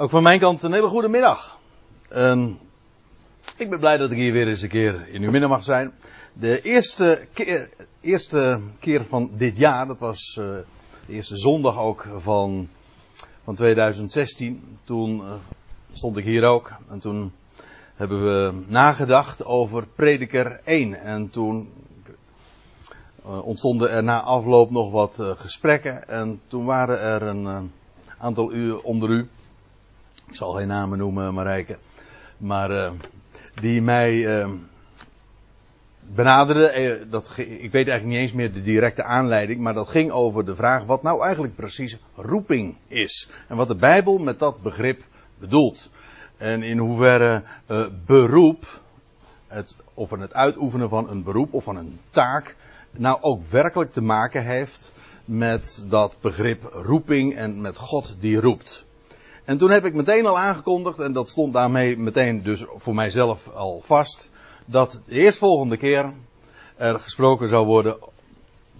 Ook van mijn kant een hele goede middag. Ehm, ik ben blij dat ik hier weer eens een keer in uw midden mag zijn. De eerste keer, eerste keer van dit jaar, dat was uh, de eerste zondag ook van, van 2016. Toen uh, stond ik hier ook en toen hebben we nagedacht over prediker 1. En toen uh, ontstonden er na afloop nog wat gesprekken en toen waren er een aantal uur onder u ik zal geen namen noemen, Marijke. Maar uh, die mij uh, benaderde. Uh, dat, ik weet eigenlijk niet eens meer de directe aanleiding. Maar dat ging over de vraag wat nou eigenlijk precies roeping is. En wat de Bijbel met dat begrip bedoelt. En in hoeverre beroep, het, of het uitoefenen van een beroep of van een taak. Nou ook werkelijk te maken heeft met dat begrip roeping en met God die roept. En toen heb ik meteen al aangekondigd, en dat stond daarmee meteen dus voor mijzelf al vast, dat de eerstvolgende keer er gesproken zou worden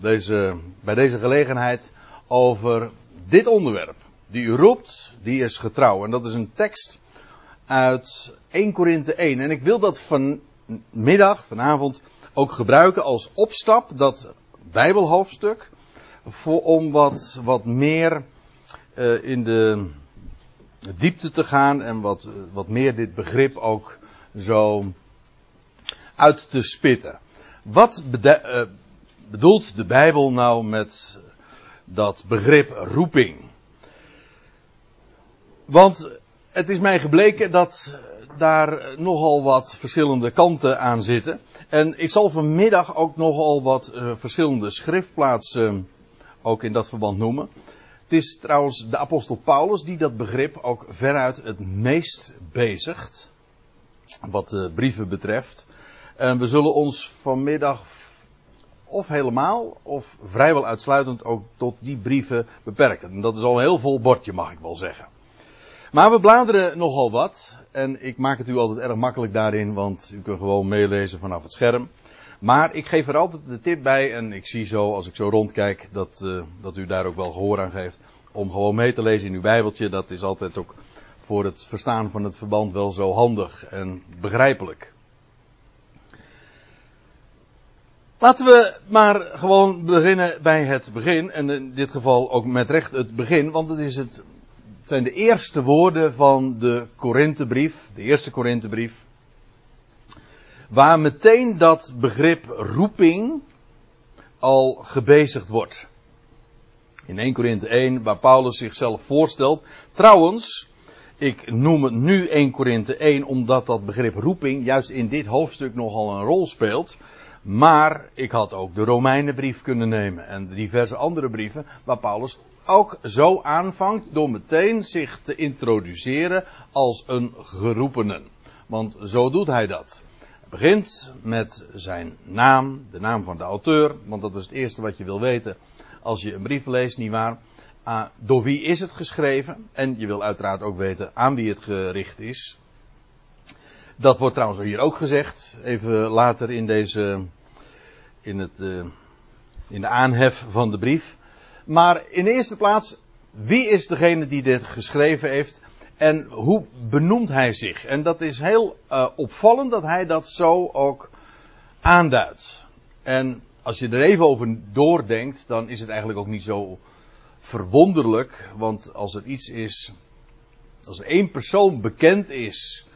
deze, bij deze gelegenheid over dit onderwerp. Die u roept, die is getrouw. En dat is een tekst uit 1 Korinthe 1. En ik wil dat vanmiddag, vanavond, ook gebruiken als opstap, dat Bijbelhoofdstuk, voor, om wat, wat meer uh, in de diepte te gaan en wat, wat meer dit begrip ook zo uit te spitten. Wat uh, bedoelt de Bijbel nou met dat begrip roeping? Want het is mij gebleken dat daar nogal wat verschillende kanten aan zitten. En ik zal vanmiddag ook nogal wat uh, verschillende schriftplaatsen ook in dat verband noemen. Het is trouwens de apostel Paulus die dat begrip ook veruit het meest bezigt. Wat de brieven betreft. En we zullen ons vanmiddag of helemaal of vrijwel uitsluitend ook tot die brieven beperken. En dat is al een heel vol bordje mag ik wel zeggen. Maar we bladeren nogal wat. En ik maak het u altijd erg makkelijk daarin, want u kunt gewoon meelezen vanaf het scherm. Maar ik geef er altijd de tip bij en ik zie zo, als ik zo rondkijk, dat, uh, dat u daar ook wel gehoor aan geeft. Om gewoon mee te lezen in uw Bijbeltje. Dat is altijd ook voor het verstaan van het verband wel zo handig en begrijpelijk. Laten we maar gewoon beginnen bij het begin. En in dit geval ook met recht het begin, want het, is het zijn de eerste woorden van de Korinthebrief, de eerste Korinthebrief. Waar meteen dat begrip roeping al gebezigd wordt. In 1 Korinthe 1, waar Paulus zichzelf voorstelt. Trouwens, ik noem het nu 1 Korinthe 1 omdat dat begrip roeping juist in dit hoofdstuk nogal een rol speelt. Maar ik had ook de Romeinenbrief kunnen nemen en diverse andere brieven waar Paulus ook zo aanvangt door meteen zich te introduceren als een geroepenen. Want zo doet hij dat begint met zijn naam, de naam van de auteur, want dat is het eerste wat je wil weten als je een brief leest, nietwaar? Uh, door wie is het geschreven? En je wil uiteraard ook weten aan wie het gericht is. Dat wordt trouwens hier ook gezegd, even later in deze, in, het, uh, in de aanhef van de brief. Maar in de eerste plaats, wie is degene die dit geschreven heeft? En hoe benoemt hij zich? En dat is heel uh, opvallend dat hij dat zo ook aanduidt. En als je er even over doordenkt, dan is het eigenlijk ook niet zo verwonderlijk. Want als er iets is, als er één persoon bekend is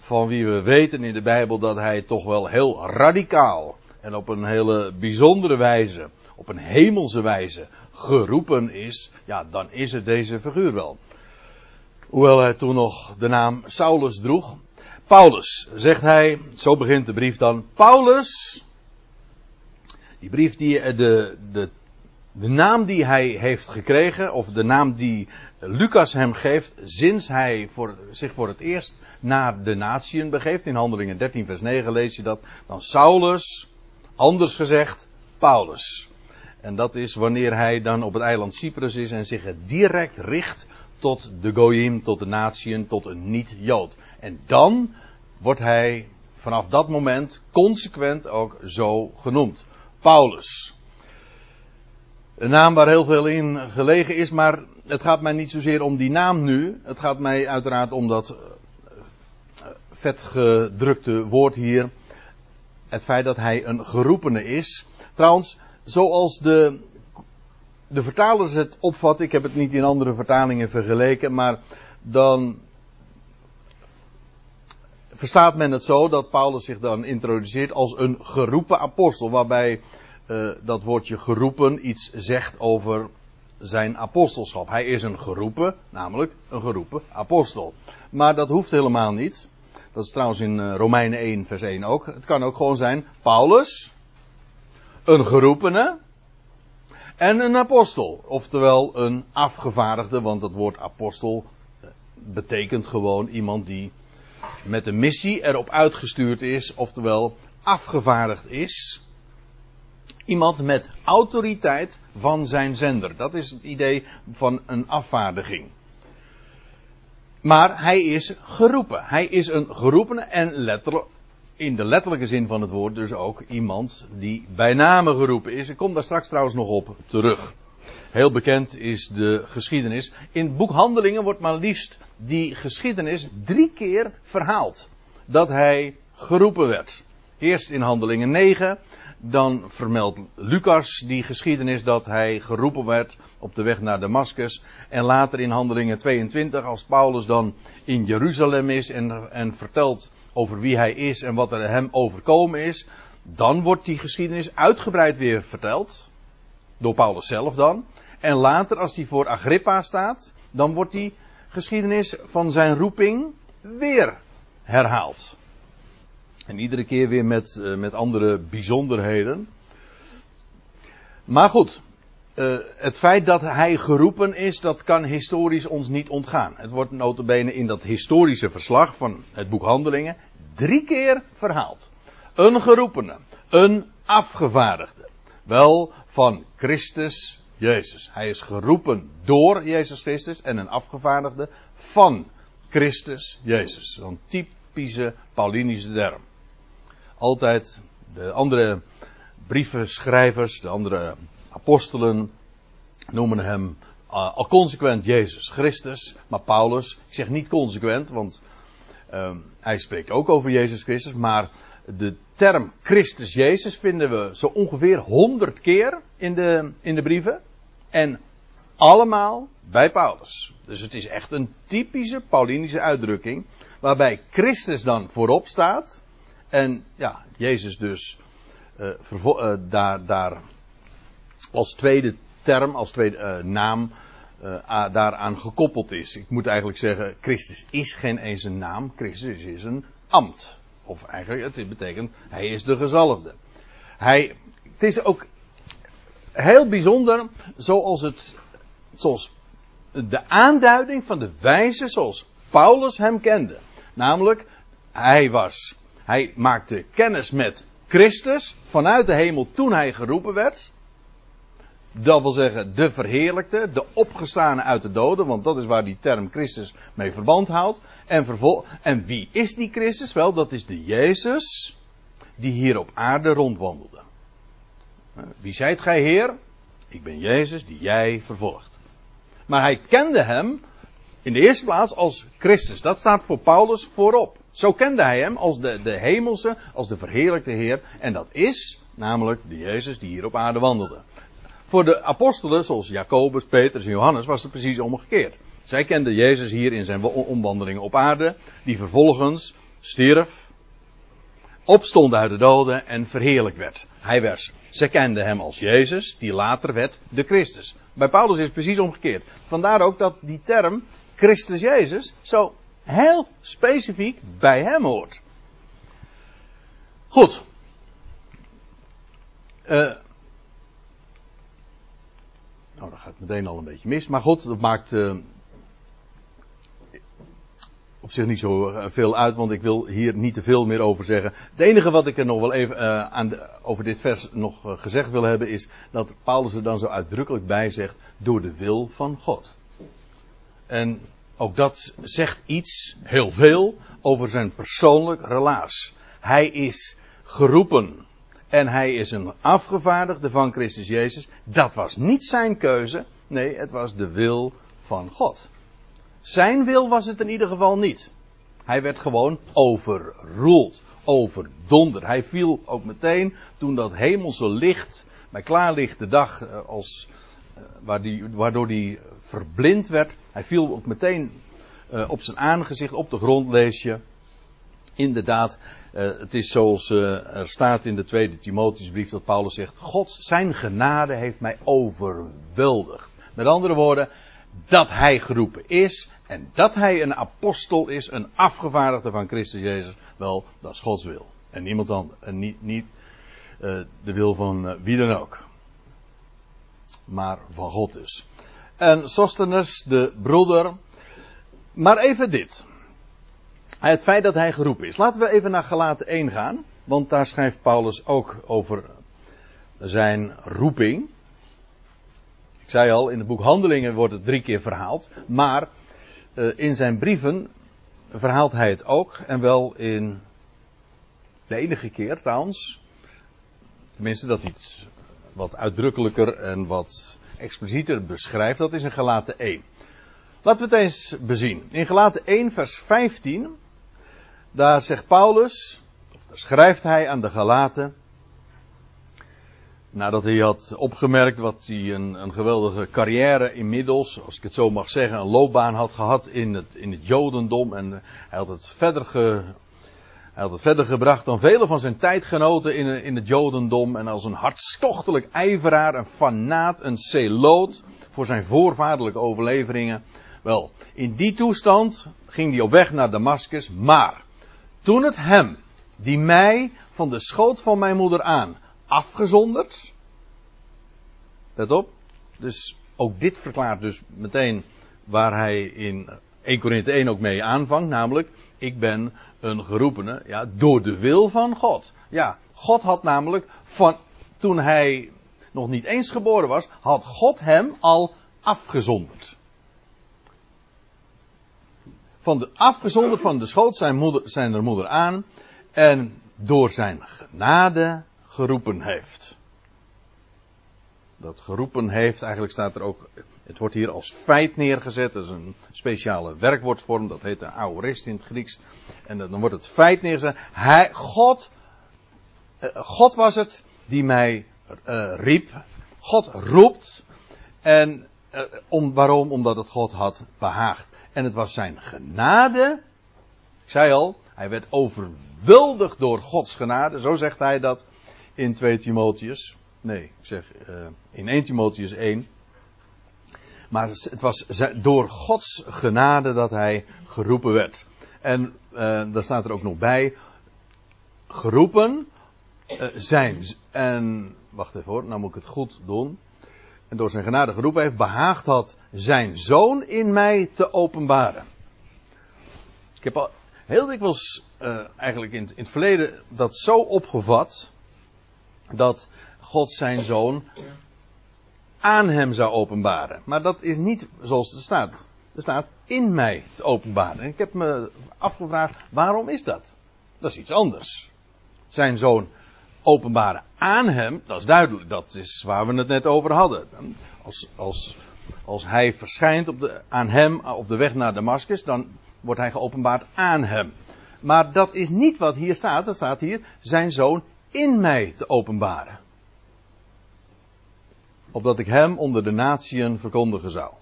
van wie we weten in de Bijbel dat hij toch wel heel radicaal en op een hele bijzondere wijze, op een hemelse wijze geroepen is, ja, dan is het deze figuur wel. Hoewel hij toen nog de naam Saulus droeg. Paulus, zegt hij, zo begint de brief dan. Paulus, die brief die, eh, de, de, de naam die hij heeft gekregen, of de naam die Lucas hem geeft, sinds hij voor, zich voor het eerst naar de natieën begeeft. In Handelingen 13 vers 9 lees je dat. Dan Saulus, anders gezegd, Paulus. En dat is wanneer hij dan op het eiland Cyprus is en zich direct richt tot de Goyim, tot de natieën, tot een niet-Jood. En dan wordt hij vanaf dat moment consequent ook zo genoemd. Paulus. Een naam waar heel veel in gelegen is, maar het gaat mij niet zozeer om die naam nu. Het gaat mij uiteraard om dat vetgedrukte woord hier. Het feit dat hij een geroepene is. Trouwens, zoals de, de vertalers het opvatten, ik heb het niet in andere vertalingen vergeleken, maar dan verstaat men het zo dat Paulus zich dan introduceert als een geroepen apostel, waarbij uh, dat woordje geroepen iets zegt over zijn apostelschap. Hij is een geroepen, namelijk een geroepen apostel. Maar dat hoeft helemaal niet. Dat is trouwens in uh, Romeinen 1, vers 1 ook. Het kan ook gewoon zijn Paulus, een geroepene en een apostel. Oftewel een afgevaardigde, want dat woord apostel eh, betekent gewoon iemand die met een missie erop uitgestuurd is, oftewel afgevaardigd is. Iemand met autoriteit van zijn zender. Dat is het idee van een afvaardiging. Maar hij is geroepen. Hij is een geroepene en letterlijk, in de letterlijke zin van het woord dus ook iemand die bij name geroepen is. Ik kom daar straks trouwens nog op terug. Heel bekend is de geschiedenis. In het boek Handelingen wordt maar liefst die geschiedenis drie keer verhaald. Dat hij geroepen werd. Eerst in Handelingen 9. Dan vermeldt Lucas die geschiedenis dat hij geroepen werd op de weg naar Damascus. En later in Handelingen 22, als Paulus dan in Jeruzalem is en, en vertelt over wie hij is en wat er hem overkomen is. Dan wordt die geschiedenis uitgebreid weer verteld. Door Paulus zelf dan. En later, als hij voor Agrippa staat, dan wordt die geschiedenis van zijn roeping weer herhaald. En iedere keer weer met, uh, met andere bijzonderheden. Maar goed, uh, het feit dat hij geroepen is, dat kan historisch ons niet ontgaan. Het wordt notabene in dat historische verslag van het boek Handelingen drie keer verhaald. Een geroepene, een afgevaardigde. Wel van Christus Jezus. Hij is geroepen door Jezus Christus en een afgevaardigde van Christus Jezus. Een typische Paulinische term. Altijd de andere brievenschrijvers, de andere apostelen noemen hem uh, al consequent Jezus Christus. Maar Paulus, ik zeg niet consequent, want uh, hij spreekt ook over Jezus Christus. Maar de term Christus Jezus vinden we zo ongeveer honderd keer in de, in de brieven. En allemaal bij Paulus. Dus het is echt een typische Paulinische uitdrukking. Waarbij Christus dan voorop staat. En ja, Jezus dus uh, uh, daar, daar als tweede term, als tweede uh, naam uh, daaraan gekoppeld is. Ik moet eigenlijk zeggen, Christus is geen eens een naam, Christus is een ambt. Of eigenlijk, het betekent, hij is de gezalfde. Hij, het is ook heel bijzonder zoals het, zoals de aanduiding van de wijze zoals Paulus hem kende. Namelijk, hij was, hij maakte kennis met Christus vanuit de hemel toen hij geroepen werd. Dat wil zeggen, de verheerlijkte, de opgestane uit de doden, want dat is waar die term Christus mee verband houdt. En, en wie is die Christus? Wel, dat is de Jezus die hier op aarde rondwandelde. Wie zijt gij Heer? Ik ben Jezus die jij vervolgt. Maar hij kende hem in de eerste plaats als Christus. Dat staat voor Paulus voorop. Zo kende hij hem als de, de hemelse, als de verheerlijkte Heer. En dat is namelijk de Jezus die hier op aarde wandelde. Voor de apostelen, zoals Jacobus, Petrus en Johannes, was het precies omgekeerd. Zij kenden Jezus hier in zijn omwandelingen op aarde, die vervolgens stierf, opstond uit de doden en verheerlijk werd. Hij werd. Zij kenden hem als Jezus, die later werd de Christus. Bij Paulus is het precies omgekeerd. Vandaar ook dat die term Christus Jezus zo heel specifiek bij hem hoort. Goed. Uh, nou, dat gaat meteen al een beetje mis. Maar goed, dat maakt uh, op zich niet zo eh, veel uit, want ik wil hier niet te veel meer over zeggen. Het enige wat ik er nog wel even uh, aan over dit vers nog gezegd wil hebben, is dat Paulus er dan zo uitdrukkelijk bij zegt, door de wil van God. En ook dat zegt iets, heel veel, over zijn persoonlijk relaas. Hij is geroepen En hij is een afgevaardigde van Christus Jezus. Dat was niet zijn keuze. Nee, het was de wil van God. Zijn wil was het in ieder geval niet. Hij werd gewoon overroeld, overdonderd. Hij viel ook meteen toen dat hemelse licht, bij klaarlichte dag, eh, als, eh, waardoor hij verblind werd. Hij viel ook meteen eh, op zijn aangezicht, op de grond lees je. Inderdaad, het is zoals er staat in de tweede Timotheusbrief dat Paulus zegt: God, zijn genade heeft mij overweldigd. Met andere woorden, dat hij geroepen is en dat hij een apostel is, een afgevaardigde van Christus Jezus, wel, dat is Gods wil. En niemand anders. En niet, niet uh, de wil van wie dan ook. Maar van God dus. En Sostenus, de broeder. Maar even dit. Het feit dat hij geroepen is. Laten we even naar Galaten 1 gaan. Want daar schrijft Paulus ook over zijn roeping. Ik zei al, in het boek Handelingen wordt het drie keer verhaald. Maar uh, in zijn brieven verhaalt hij het ook. En wel in de enige keer trouwens. Tenminste, dat iets wat uitdrukkelijker en wat explicieter beschrijft. Dat is in Galaten 1. Laten we het eens bezien. In Galaten 1, vers 15. Daar zegt Paulus, of daar schrijft hij aan de Galaten nadat hij had opgemerkt wat hij een, een, geweldige carrière inmiddels, als ik het zo mag zeggen, een loopbaan had gehad in het, in het Jodendom. En hij had het verder, ge, hij had het verder gebracht dan vele van zijn tijdgenoten in, in het Jodendom. En als een hartstochtelijk ijveraar, een fanaat, een celoot voor zijn voorvaderlijke overleveringen. Wel, in die toestand ging hij op weg naar Damascus. Maar toen het hem, die mij van de schoot van mijn moeder aan afgezonderd. Let op. Dus ook dit verklaart dus meteen waar hij in 1 Korinthe 1 ook mee aanvangt. Namelijk, ik ben een geroepene ja, door de wil van God. Ja, God had namelijk van toen hij nog niet eens geboren was, had God hem al afgezonderd. Van de, afgezonderd van de schoot zijn, moeder, zijn moeder aan. En door zijn genade geroepen heeft. Dat geroepen heeft, eigenlijk staat er ook, het wordt hier als feit neergezet, dat is een speciale werkwoordsvorm, dat heet de aorist in het Grieks. En dan wordt het feit neergezet. Hij, God, eh, God was het die mij uh, riep. God roept. En uh, om, waarom? Omdat het God had behaagd. En het was zijn genade. Ik zei al, hij werd overweldigd door Gods genade. Zo zegt hij dat in 2 Timotheus. Nee, ik zeg uh, in 1 Timotheus 1. Maar het was door Gods genade dat hij geroepen werd. En uh, daar staat er ook nog bij. Geroepen uh, zijn. En, wacht even hoor, nou moet ik het goed doen. En door zijn genade geroepen heeft, behaagd had zijn zoon in mij te openbaren. Ik heb al heel dikwijls uh, eigenlijk in, in het verleden dat zo opgevat dat God zijn zoon aan hem zou openbaren. Maar dat is niet zoals het staat. Er staat in mij te openbaren. En ik heb me afgevraagd, waarom is dat? Dat is iets anders. Zijn zoon openbaren aan hem, dat is duidelijk. Dat is waar we het net over hadden. Als, als, als hij verschijnt op de, aan hem op de weg naar Damascus, dan wordt hij geopenbaard aan hem. Maar dat is niet wat hier staat. Er staat hier zijn zoon in mij te openbaren. Opdat ik hem onder de natieën verkondigen zou.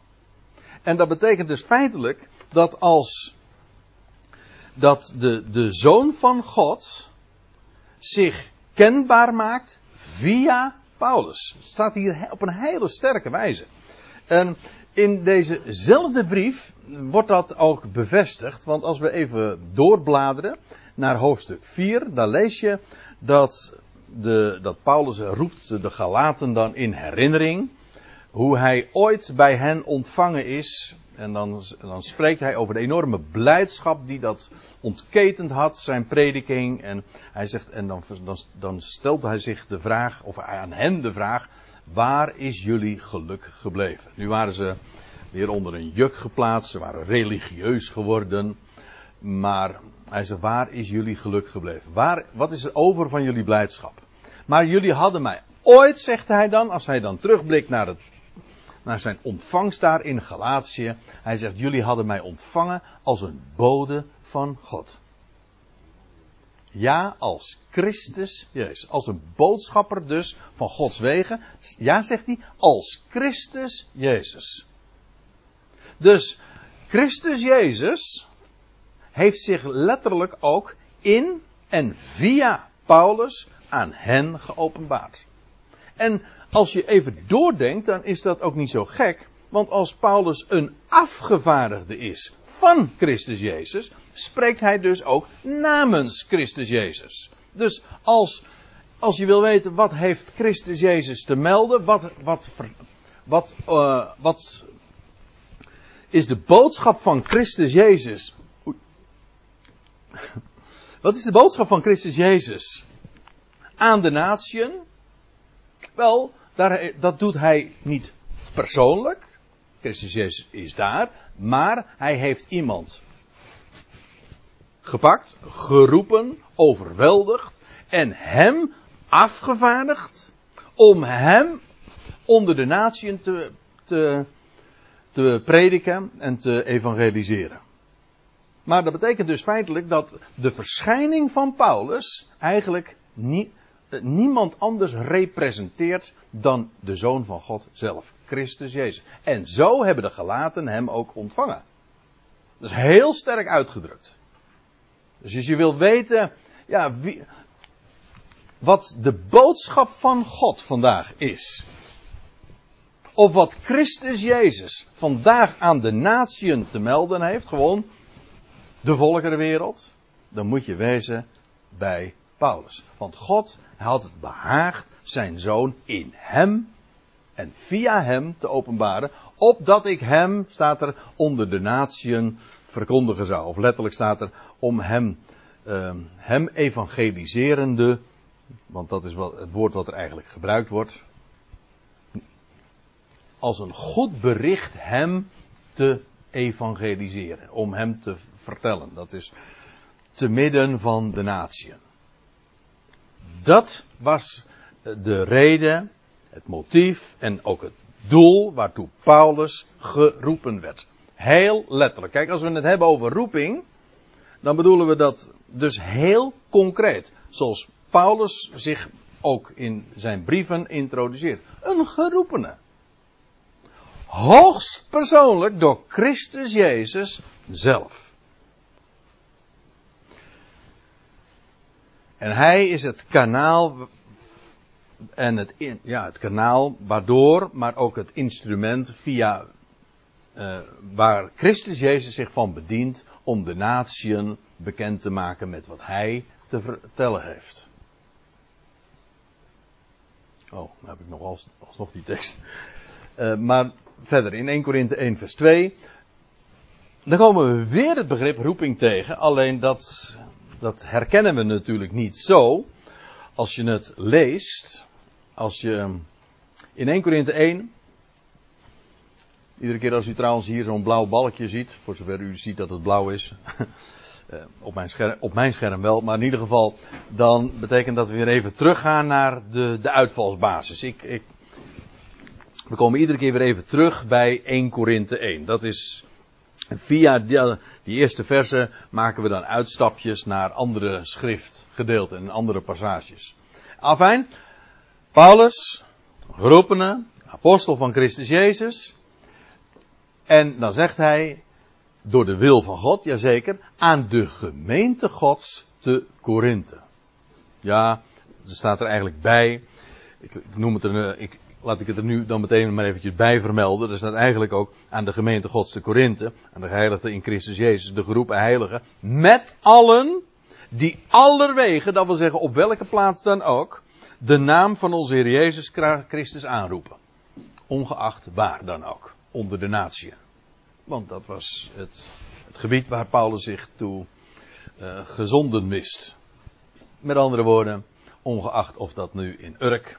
En dat betekent dus feitelijk dat als dat de, de zoon van God zich kenbaar maakt via Paulus. Het staat hier op een hele sterke wijze. En in dezezelfde brief wordt dat ook bevestigd. Want als we even doorbladeren naar hoofdstuk 4, dan lees je dat, de, dat Paulus roept de Galaten dan in herinnering. Hoe hij ooit bij hen ontvangen is. En dan, dan spreekt hij over de enorme blijdschap die dat ontketend had, zijn prediking. En hij zegt, en dan, dan, dan stelt hij zich de vraag, of aan hen de vraag, waar is jullie geluk gebleven? Nu waren ze weer onder een juk geplaatst, ze waren religieus geworden. Maar hij zegt, waar is jullie geluk gebleven? Waar, wat is er over van jullie blijdschap? Maar jullie hadden mij ooit, zegt hij dan, als hij dan terugblikt naar, het, naar zijn ontvangst daar in Galatië. Hij zegt, jullie hadden mij ontvangen als een bode van God. Ja, als Christus Jezus. Als een boodschapper dus van Gods wegen. Ja, zegt hij, als Christus Jezus. Dus Christus Jezus heeft zich letterlijk ook in en via Paulus aan hen geopenbaard. En als je even doordenkt, dan is dat ook niet zo gek. Want als Paulus een afgevaardigde is van Christus Jezus, spreekt hij dus ook namens Christus Jezus. Dus als, als je wil weten wat heeft Christus Jezus te melden, wat, wat, wat, uh, wat is de boodschap van Christus Jezus. Wat is de boodschap van Christus Jezus aan de natieën? Wel, daar, dat doet hij niet persoonlijk. Christus Jezus is daar. Maar hij heeft iemand gepakt, geroepen, overweldigd en hem afgevaardigd om hem onder de natieën te, te, te prediken en te evangeliseren. Maar dat betekent dus feitelijk dat de verschijning van Paulus eigenlijk niet, niemand anders representeert dan de Zoon van God zelf, Christus Jezus. En zo hebben de gelaten hem ook ontvangen. Dat is heel sterk uitgedrukt. Dus als je wil weten, ja, wie, wat de boodschap van God vandaag is. Of wat Christus Jezus vandaag aan de natieën te melden heeft, gewoon de volkerenwereld, dan moet je wezen bij Paulus. Want God had het behaagd zijn zoon in hem en via hem te openbaren, opdat ik hem, staat er, onder de natieën verkondigen zou. Of letterlijk staat er, om hem, uh, hem evangeliserende, want dat is wat, het woord wat er eigenlijk gebruikt wordt, als een goed bericht hem te evangeliseren, om hem te vertellen. Dat is te midden van de natieën. Dat was de reden, het motief en ook het doel waartoe Paulus geroepen werd. Heel letterlijk. Kijk, als we het hebben over roeping, dan bedoelen we dat dus heel concreet. Zoals Paulus zich ook in zijn brieven introduceert. Een geroepene. Hoogst persoonlijk door Christus Jezus zelf. En hij is het kanaal en het, ja, het kanaal waardoor, maar ook het instrument via uh, waar Christus Jezus zich van bedient om de natieën bekend te maken met wat hij te vertellen heeft. Oh, dan heb ik nog als, alsnog die tekst. Uh, maar verder in 1 Korinthe 1 vers 2. Dan komen we weer het begrip roeping tegen. Alleen dat dat herkennen we natuurlijk niet zo. Als je het leest, als je in 1 Korinthe 1, iedere keer als u trouwens hier zo'n blauw balkje ziet, voor zover u ziet dat het blauw is, eh, op, mijn scherm, op mijn scherm wel, maar in ieder geval, dan betekent dat we weer even teruggaan naar de, de uitvalsbasis. Ik, ik, we komen iedere keer weer even terug bij 1 Korinthe 1. Dat is via die, die eerste verse maken we dan uitstapjes naar andere schriftgedeelten en andere passages. Afijn, Paulus, geroepene, apostel van Christus Jezus. En dan zegt hij, door de wil van God, jazeker, aan de gemeente Gods te Korinthe. Ja, er staat er eigenlijk bij. Ik, ik noem het een, ik, laat ik het er nu dan meteen maar eventjes bij vermelden. Er staat eigenlijk ook aan de gemeente Gods de aan de geheiligden in Christus Jezus, de geroepen heiligen, met allen die allerwege, dat wil zeggen op welke plaats dan ook, de naam van onze Heer Jezus Christus aanroepen. Ongeacht waar dan ook, onder de natie. Want dat was het, het gebied waar Paulus zich toe uh, gezonden mist. Met andere woorden, ongeacht of dat nu in Urk,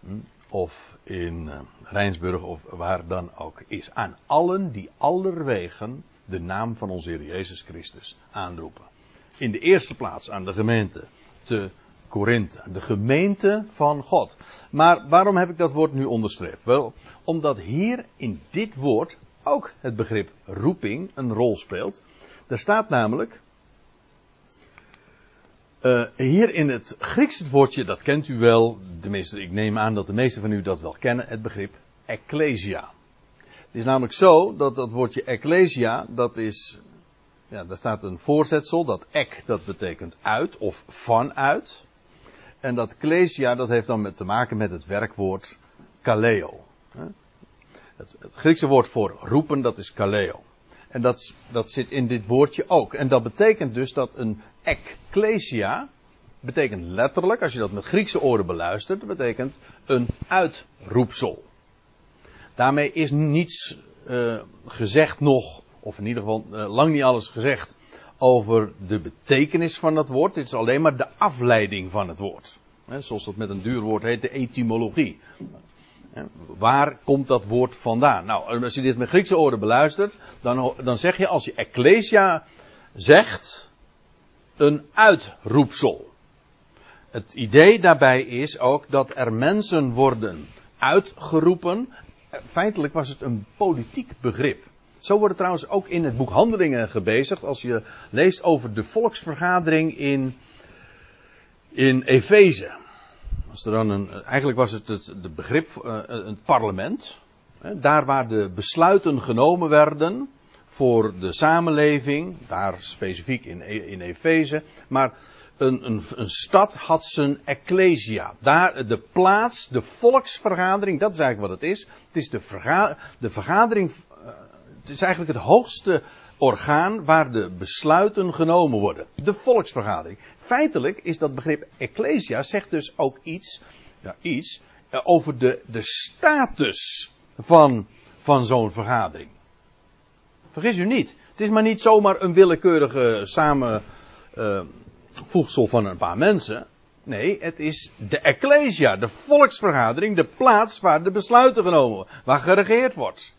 hm, of in uh, Rijnsburg of waar dan ook is. Aan allen die allerwegen de naam van onze Heer Jezus Christus aanroepen. In de eerste plaats aan de gemeente te Korinthe, de gemeente van God. Maar waarom heb ik dat woord nu onderstreept? Wel, omdat hier in dit woord ook het begrip roeping een rol speelt. Er staat namelijk, uh, hier in het Grieks het woordje, dat kent u wel, ik neem aan dat de meesten van u dat wel kennen, het begrip ecclesia. Het is namelijk zo dat dat woordje ecclesia, dat is, ja, daar staat een voorzetsel, dat ek, dat betekent uit of vanuit. En dat ecclesia, dat heeft dan met, te maken met het werkwoord kaleo. Het, het Griekse woord voor roepen, dat is kaleo. En dat, dat zit in dit woordje ook. En dat betekent dus dat een ecclesia, betekent letterlijk, als je dat met Griekse oren beluistert, betekent een uitroepsel. Daarmee is niets uh, gezegd nog, of in ieder geval uh, lang niet alles gezegd, over de betekenis van dat woord. Dit is alleen maar de afleiding van het woord. Zoals dat met een duur woord heet, de etymologie. Waar komt dat woord vandaan? Nou, als je dit met Griekse oren beluistert, dan, dan zeg je als je ecclesia zegt, een uitroepsel. Het idee daarbij is ook dat er mensen worden uitgeroepen. Feitelijk was het een politiek begrip. Zo wordt het trouwens ook in het boek Handelingen gebezigd. Als je leest over de volksvergadering in, in Efeze. Eigenlijk was het het de begrip, uh, een parlement. Hè, daar waar de besluiten genomen werden voor de samenleving, daar specifiek in, e, in Efeze. Maar een, een, een stad had zijn ecclesia. Daar de plaats, de volksvergadering, dat is eigenlijk wat het is. Het is de, verga, de vergadering, uh, het is eigenlijk het hoogste orgaan waar de besluiten genomen worden. De volksvergadering. Feitelijk is dat begrip ecclesia zegt dus ook iets, ja, iets eh, over de, de status van, van zo'n vergadering. Vergis u niet. Het is maar niet zomaar een willekeurige samenvoegsel uh, van een paar mensen. Nee, het is de ecclesia, de volksvergadering, de plaats waar de besluiten genomen worden, waar geregeerd wordt.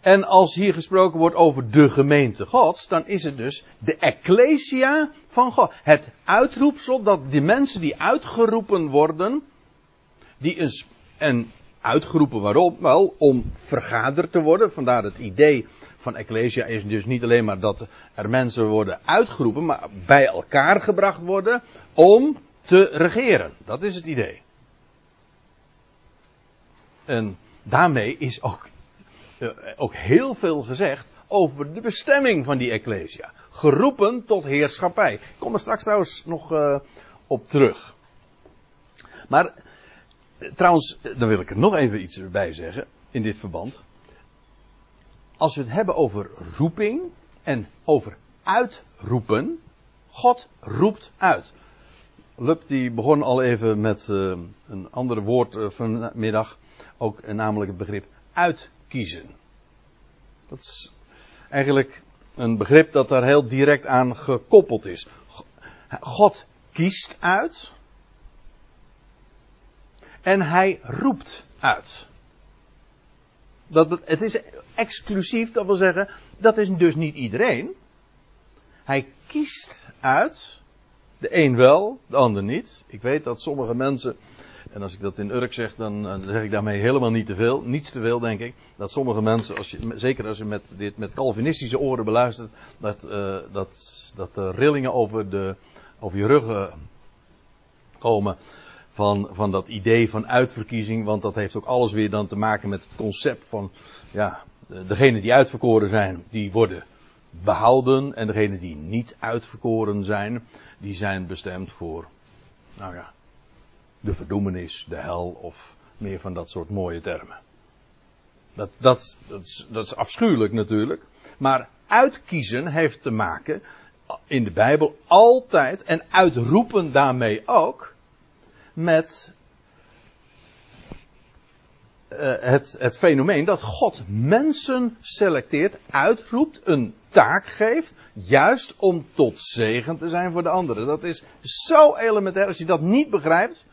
En als hier gesproken wordt over de gemeente Gods, dan is het dus de ecclesia van God. Het uitroepsel dat die mensen die uitgeroepen worden, die is, en uitgeroepen waarom? Wel, om vergaderd te worden. Vandaar het idee van ecclesia is dus niet alleen maar dat er mensen worden uitgeroepen, maar bij elkaar gebracht worden om te regeren. Dat is het idee. En daarmee is ook ook heel veel gezegd over de bestemming van die Ecclesia. Geroepen tot heerschappij. Ik kom er straks trouwens nog uh, op terug. Maar trouwens, dan wil ik er nog even iets bij zeggen in dit verband. Als we het hebben over roeping en over uitroepen, God roept uit. Lup die begon al even met een ander woord vanmiddag, ook namelijk het begrip uit kiezen. Dat is eigenlijk een begrip dat daar heel direct aan gekoppeld is. God kiest uit. En hij roept uit. Dat, het is exclusief, dat wil zeggen, dat is dus niet iedereen. Hij kiest uit. De een wel, de ander niet. Ik weet dat sommige mensen en als ik dat in Urk zeg, dan, dan, zeg ik daarmee helemaal niet te veel. Niets te veel, denk ik. Dat sommige mensen, als je, zeker als je met, dit met Calvinistische oren beluistert, dat, uh, dat, dat de rillingen over, de, over je ruggen komen van, van dat idee van uitverkiezing. Want dat heeft ook alles weer dan te maken met het concept van, ja, degenen die uitverkoren zijn, die worden behouden. En degenen die niet uitverkoren zijn, die zijn bestemd voor, nou ja, de verdoemenis, de hel of meer van dat soort mooie termen. Dat, dat, dat, is, dat is afschuwelijk natuurlijk. Maar uitkiezen heeft te maken in de Bijbel altijd en uitroepen daarmee ook met uh, het, het fenomeen dat God mensen selecteert, uitroept, een taak geeft, juist om tot zegen te zijn voor de anderen. Dat is zo elementair. Als je dat niet begrijpt,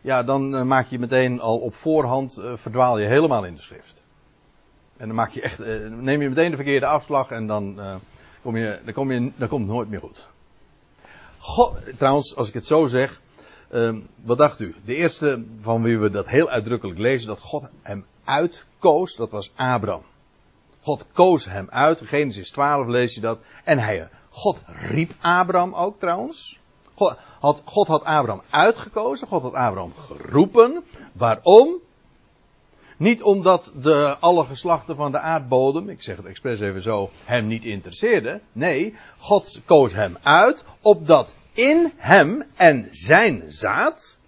ja, dan uh, maak je meteen al op voorhand, uh, verdwaal je helemaal in de schrift. En dan maak je echt, uh, neem je meteen de verkeerde afslag en dan, kom je, dan, kom je, dan komt het nooit meer goed. God, trouwens, als ik het zo zeg, um, wat dacht u? De eerste van wie we dat heel uitdrukkelijk lezen, dat God hem uitkoos, dat was Abraham. God koos hem uit. Genesis 12 lees je dat. En hij, God riep Abraham ook trouwens. God had, Abraham uitgekozen. God had Abraham geroepen. Waarom? Niet omdat de, alle geslachten van de aardbodem, ik zeg het expres even zo, hem niet interesseerden. Nee, God koos hem uit, opdat in hem en zijn zaad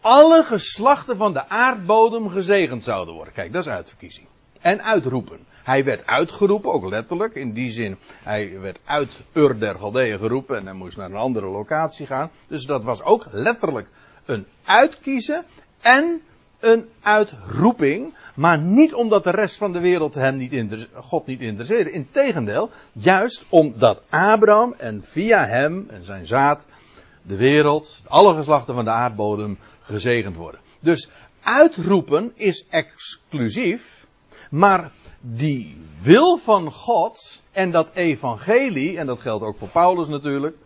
alle geslachten van de aardbodem gezegend zouden worden. Kijk, dat is uitverkiezing. En uitroepen. Hij werd uitgeroepen, ook letterlijk. In die zin, hij werd uit Ur der Galdeeën geroepen en hij moest naar een andere locatie gaan. Dus dat was ook letterlijk een uitkiezen en een uitroeping. Maar niet omdat de rest van de wereld hem niet God niet interesseerde. Integendeel, juist omdat Abraham en via hem en zijn zaad de wereld, alle geslachten van de aardbodem gezegend worden. Dus uitroepen is exclusief, maar die wil van God en dat evangelie, en dat geldt ook voor Paulus natuurlijk,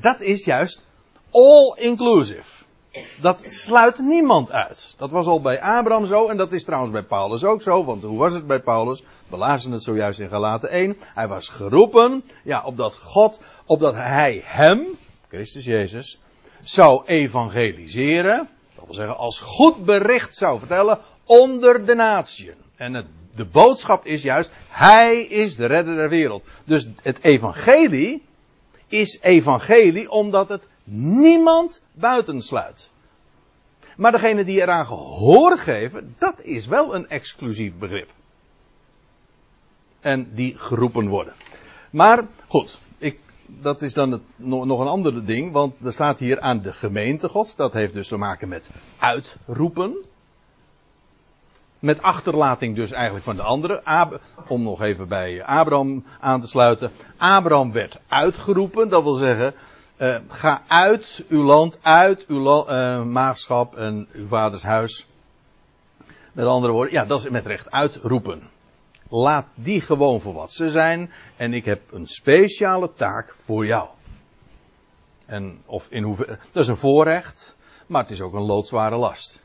dat is juist all inclusive. Dat sluit niemand uit. Dat was al bij Abraham zo en dat is trouwens bij Paulus ook zo. Want hoe was het bij Paulus? We lazen het zojuist in Galaten 1. Hij was geroepen, ja, opdat God, opdat hij hem, Christus Jezus, zou evangeliseren. Dat wil zeggen, als goed bericht zou vertellen onder de natieën. En het de boodschap is juist, Hij is de redder der wereld. Dus het evangelie is evangelie omdat het niemand buitensluit. Maar degene die eraan gehoor geven, dat is wel een exclusief begrip. En die geroepen worden. Maar goed, ik, dat is dan het, nog een ander ding, want er staat hier aan de gemeente gods. Dat heeft dus te maken met uitroepen. Met achterlating dus eigenlijk van de andere. om nog even bij Abraham aan te sluiten. Abraham werd uitgeroepen. Dat wil zeggen, uh, ga uit uw land, uit uw uh, maagschap en uw vaders huis. Met andere woorden, ja, dat is met recht uitroepen. Laat die gewoon voor wat ze zijn. En ik heb een speciale taak voor jou. En of in. Dat is een voorrecht. Maar het is ook een loodzware last.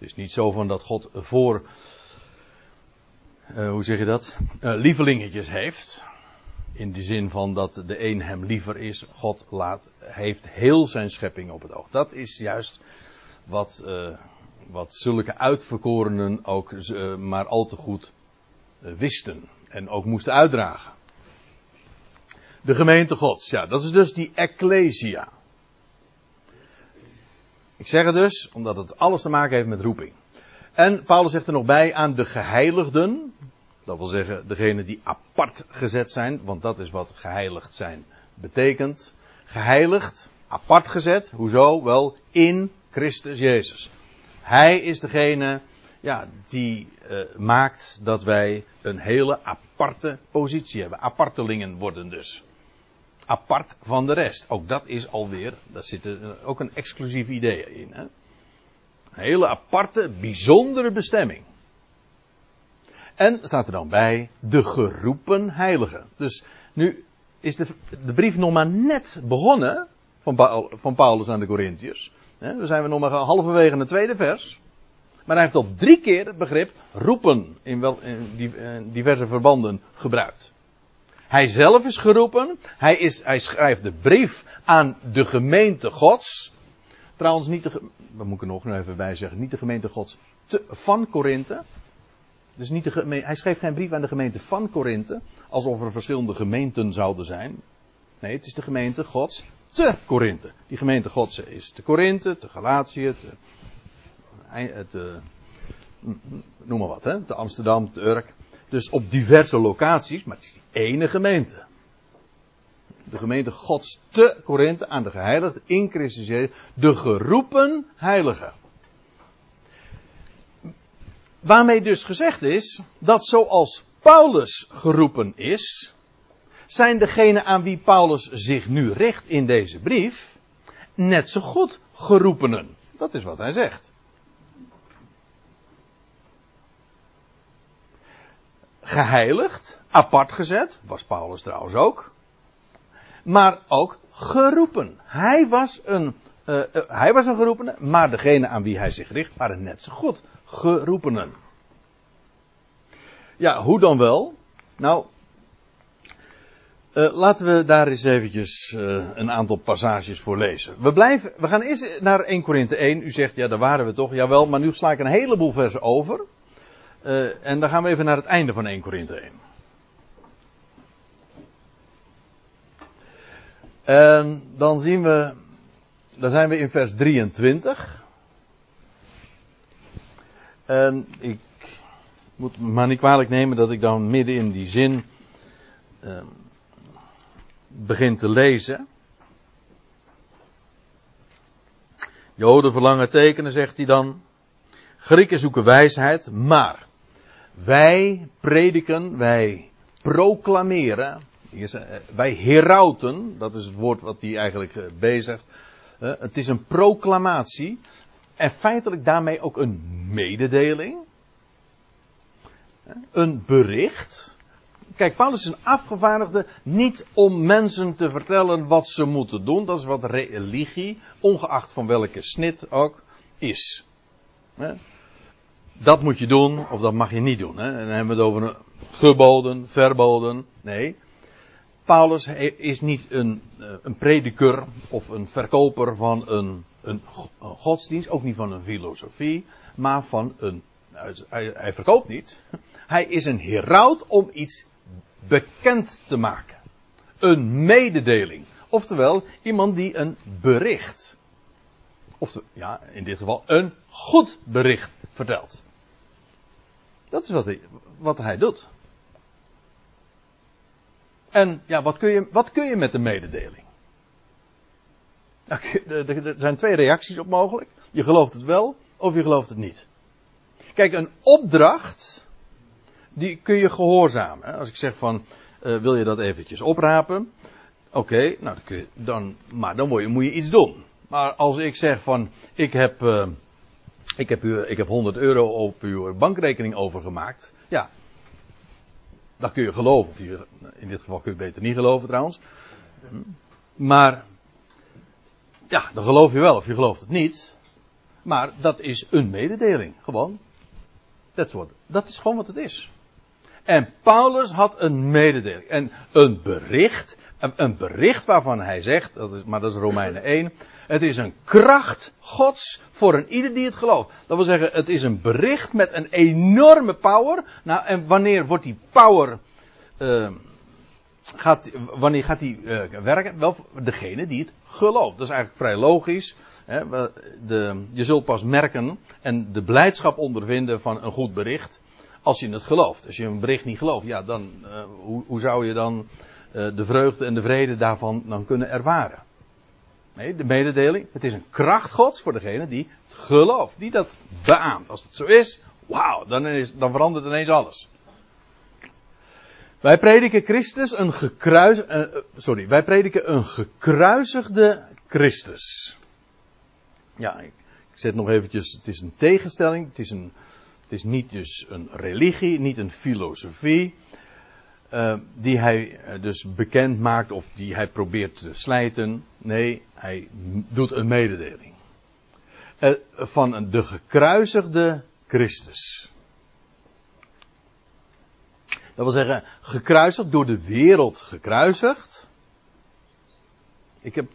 Het is niet zo van dat God voor, uh, hoe zeg je dat, uh, lievelingetjes heeft. In de zin van dat de een hem liever is. God laat, heeft heel zijn schepping op het oog. Dat is juist wat, uh, wat zulke uitverkorenen ook maar al te goed wisten. En ook moesten uitdragen. De gemeente Gods, ja, dat is dus die Ecclesia. Ik zeg het dus, omdat het alles te maken heeft met roeping. En Paulus zegt er nog bij aan de geheiligden. Dat wil zeggen, degenen die apart gezet zijn, want dat is wat geheiligd zijn betekent. Geheiligd, apart gezet, hoezo? Wel, in Christus Jezus. Hij is degene ja, die uh, maakt dat wij een hele aparte positie hebben. Apartelingen worden dus apart van de rest. Ook dat is alweer, daar zit ook een exclusief idee in. Hè? Een hele aparte, bijzondere bestemming. En staat er dan bij de geroepen heiligen. Dus nu is de, de brief nog maar net begonnen van, van Paulus aan de Corinthiërs. We zijn we nog maar halverwege het tweede vers. Maar hij heeft al drie keer het begrip roepen in, wel, in diverse verbanden gebruikt. Hij zelf is geroepen. Hij, is, hij schrijft de brief aan de gemeente Gods. Trouwens, niet de, wat moet ik er nog even bij zeggen, niet de gemeente Gods te, van Korinthe. Dus niet de, hij schreef geen brief aan de gemeente van Korinthe, alsof er verschillende gemeenten zouden zijn. Nee, het is de gemeente Gods te Korinthe. Die gemeente Gods is te Korinthe, te Galatië, te, te, noem maar wat, hè, te Amsterdam, te Urk. Dus op diverse locaties, maar het is die ene gemeente. De gemeente Gods te Korinthe aan de geheiligden in Christus Jezus. De geroepen heiligen. Waarmee dus gezegd is dat zoals Paulus geroepen is, zijn degenen aan wie Paulus zich nu richt in deze brief net zo goed geroepenen. Dat is wat hij zegt. Geheiligd, apart gezet, was Paulus trouwens ook. maar ook geroepen. Hij was een, uh, hij was een geroepene, maar degene aan wie hij zich richt waren net zo goed geroepenen. Ja, hoe dan wel? Nou, uh, laten we daar eens eventjes een aantal passages voor lezen. We, blijven, we gaan eerst naar 1 Korinthe 1. U zegt, ja, daar waren we toch. Jawel, maar nu sla ik een heleboel versen over. Uh, en dan gaan we even naar het einde van 1 Korinthe 1. En dan zien we, dan zijn we in vers 23. En ik moet me maar niet kwalijk nemen dat ik dan midden in die zin uh, begin te lezen. Joden verlangen tekenen, zegt hij dan. Grieken zoeken wijsheid, maar wij prediken, wij proclameren, wij herauten, dat is het woord wat hij eigenlijk eh, bezigt. Het is een proclamatie en feitelijk daarmee ook een mededeling. Een bericht. Kijk, Paulus is een afgevaardigde niet om mensen te vertellen wat ze moeten doen. Dat is wat religie, ongeacht van welke snit ook, is. Dat moet je doen of dat mag je niet doen. En dan hebben we het over geboden, verboden. Nee. Paulus is niet een, eh, een prediker of een verkoper van een, een, godsdienst, ook niet van een filosofie, maar van een. Hij, hij verkoopt niet. Hij is een heraut om iets bekend te maken. Een mededeling. Oftewel, iemand die een bericht. Of ja, in dit geval een goed bericht vertelt. Dat is wat hij, wat hij doet. En ja, wat kun je, wat kun je met een mededeling? Er zijn twee reacties op mogelijk. Je gelooft het wel of je gelooft het niet. Kijk, een opdracht die kun je gehoorzamen. Als ik zeg van, uh, wil je dat eventjes oprapen? Oké, nou dan kun je, dan, maar dan moet je, moet je iets doen. Maar als ik zeg van, ik heb, uh, ik heb, u, ik heb 100 euro op uw bankrekening overgemaakt. Ja, dat kun je geloven. In dit geval kun je beter niet geloven trouwens. Maar, ja, dan geloof je wel of je gelooft het niet. Maar dat is een mededeling, gewoon. Dat is gewoon wat het is. En Paulus had een mededeling. En een bericht. Een bericht waarvan hij zegt, dat is, maar dat is Romeinen 1. Het is een kracht Gods voor een ieder die het gelooft. Dat wil zeggen, het is een bericht met een enorme power. Nou, en wanneer wordt die power. Uh, gaat, wanneer gaat die uh, werken? Wel, degene die het gelooft. Dat is eigenlijk vrij logisch. Hè? De, je zult pas merken en de blijdschap ondervinden van een goed bericht als je het gelooft. Als je een bericht niet gelooft, ja, dan, uh, hoe, hoe, zou je dan de vreugde en de vrede daarvan dan kunnen ervaren? Nee, de mededeling, het is een kracht Gods voor degene die het gelooft, die dat beaamt. Als het zo is, wauw, dan, dan verandert ineens alles. Wij prediken Christus een gekruis, uh, sorry, wij prediken een gekruisigde Christus. Ja, ik, ik zet nog eventjes, het is een tegenstelling, het is een, het is niet dus een religie, niet een filosofie. Uh, die hij uh, dus bekend maakt of die hij probeert te slijten. Nee, hij doet een mededeling. Uh, van de gekruisigde Christus. Dat wil zeggen, gekruisigd door de wereld gekruisigd. Ik heb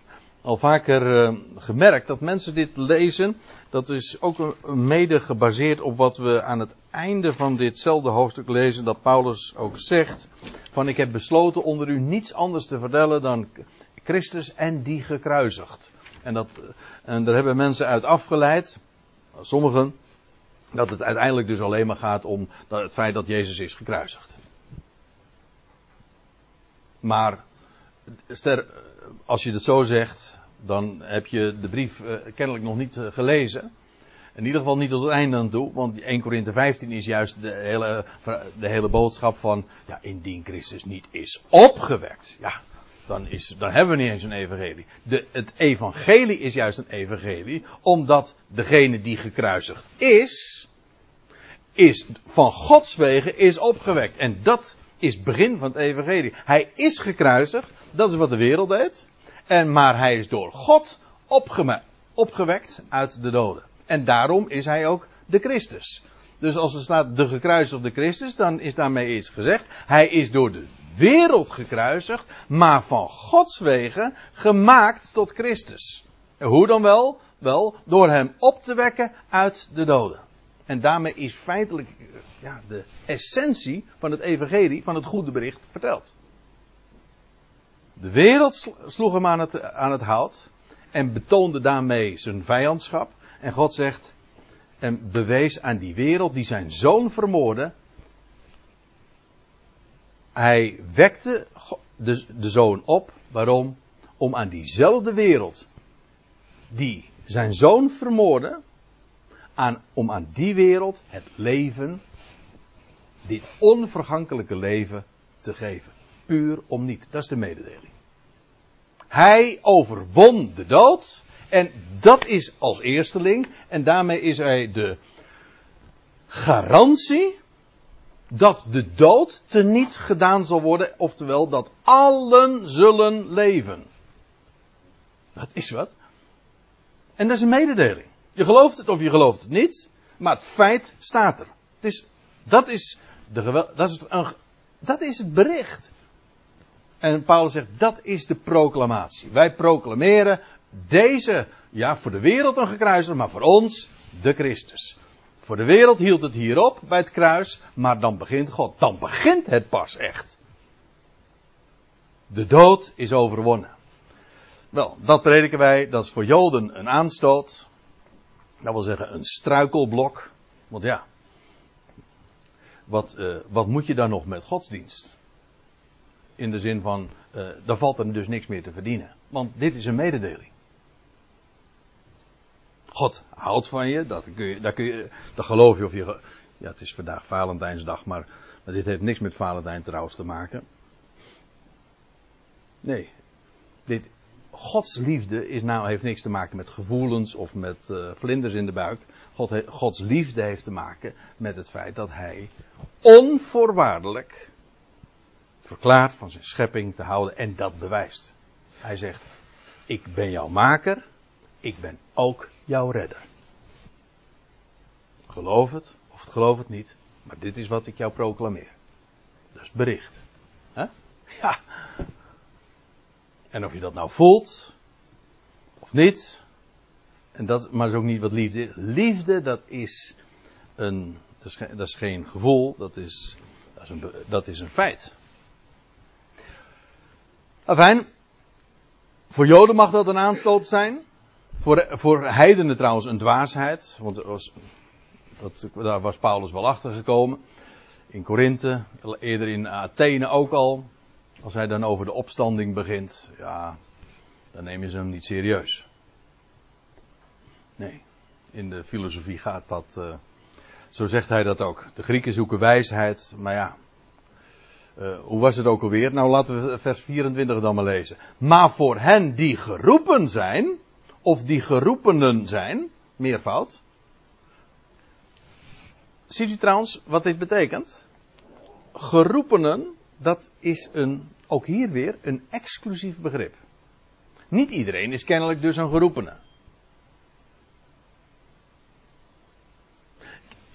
al vaker uh, gemerkt dat mensen dit lezen. Dat is ook mede gebaseerd op wat we aan het einde van ditzelfde hoofdstuk lezen. Dat Paulus ook zegt: Van ik heb besloten onder u niets anders te vertellen dan Christus en die gekruisigd. En, dat, en daar hebben mensen uit afgeleid, sommigen, dat het uiteindelijk dus alleen maar gaat om het feit dat Jezus is gekruisigd. Maar ster, als je het zo zegt, dan heb je de brief uh, kennelijk nog niet uh, gelezen. In ieder geval niet tot het einde aan toe, want 1 Korinthe 15 is juist de hele, de hele boodschap van, ja, indien Christus niet is opgewekt, ja, dan, is, dan hebben we niet eens een evangelie. De, het evangelie is juist een evangelie, omdat degene die gekruisigd is, is van Gods wegen is opgewekt. En dat is het begin van het evangelie. Hij is gekruisigd, Dat is wat de wereld deed. En, maar hij is door God opgewekt uit de doden. En daarom is hij ook de Christus. Dus als er staat de gekruisigde Christus, dan is daarmee iets gezegd. Hij is door de wereld gekruisigd, maar van Gods wegen gemaakt tot Christus. En hoe dan wel? Wel, door hem op te wekken uit de doden. En daarmee is feitelijk ja, de essentie van het evangelie, van het goede bericht, verteld. De wereld sloeg hem aan het, aan het hout en betoonde daarmee zijn vijandschap. En God zegt, en bewees aan die wereld die zijn zoon vermoordde. Hij wekte de, de zoon op. Waarom? Om aan diezelfde wereld die zijn zoon vermoordde, aan, om aan die wereld het leven, dit onvergankelijke leven te geven. Puur om niet. Dat is de mededeling. Hij overwon de dood. En dat is als eersteling. En daarmee is hij de garantie dat de dood teniet gedaan zal worden. Oftewel dat allen zullen leven. Dat is wat. En dat is een mededeling. Je gelooft het of je gelooft het niet. Maar het feit staat er. Het is, dat, is de, dat, is een, dat is het bericht. En Paulus zegt, dat is de proclamatie. Wij proclameren deze, ja, voor de wereld een gekruisigde, maar voor ons de Christus. Voor de wereld hield het hier op bij het kruis, maar dan begint God. Dan begint het pas echt. De dood is overwonnen. Wel, dat prediken wij. Dat is voor Joden een aanstoot. Dat wil zeggen een struikelblok. Want ja, wat, uh, wat moet je dan nog met godsdienst? In de zin van, uh, daar valt er dus niks meer te verdienen. Want dit is een mededeling. God houdt van je, dat, kun je, dat, kun je, dat geloof je of je. Ja, het is vandaag Valentijnsdag, maar, maar dit heeft niks met Valentijn trouwens te maken. Nee, dit, Gods liefde is nou, heeft niks te maken met gevoelens of met uh, vlinders in de buik. God Gods liefde heeft te maken met het feit dat Hij onvoorwaardelijk verklaart van zijn schepping te houden en dat bewijst. Hij zegt, ik ben jouw maker, ik ben ook jouw redder. Geloof het, of het geloof het niet, maar dit is wat ik jou proclameer. Dat is het bericht. Huh? Ja. En of je dat nou voelt, of niet, en dat, maar is ook niet wat liefde is. Liefde, dat is een, dat dat is geen gevoel, dat is, dat is, een, dat is een feit. Afijn, voor Joden mag dat een aanstoot zijn. Voor, voor heidenen trouwens een dwaasheid. Want dat, daar was Paulus wel achter gekomen. In Korinthe, eerder in Athene ook al. Als hij dan over de opstanding begint, ja, dan nemen ze hem niet serieus. Nee, in de filosofie gaat dat. Uh, zo zegt hij dat ook. De Grieken zoeken wijsheid, maar ja. Uh, hoe was het ook alweer? Nou, laten we vers 24 dan maar lezen. Maar voor hen die geroepen zijn, of die geroepenen zijn, meervoud. Ziet u trouwens wat dit betekent? Geroepenen, dat is een, ook hier weer een exclusief begrip. Niet iedereen is kennelijk dus een geroepene.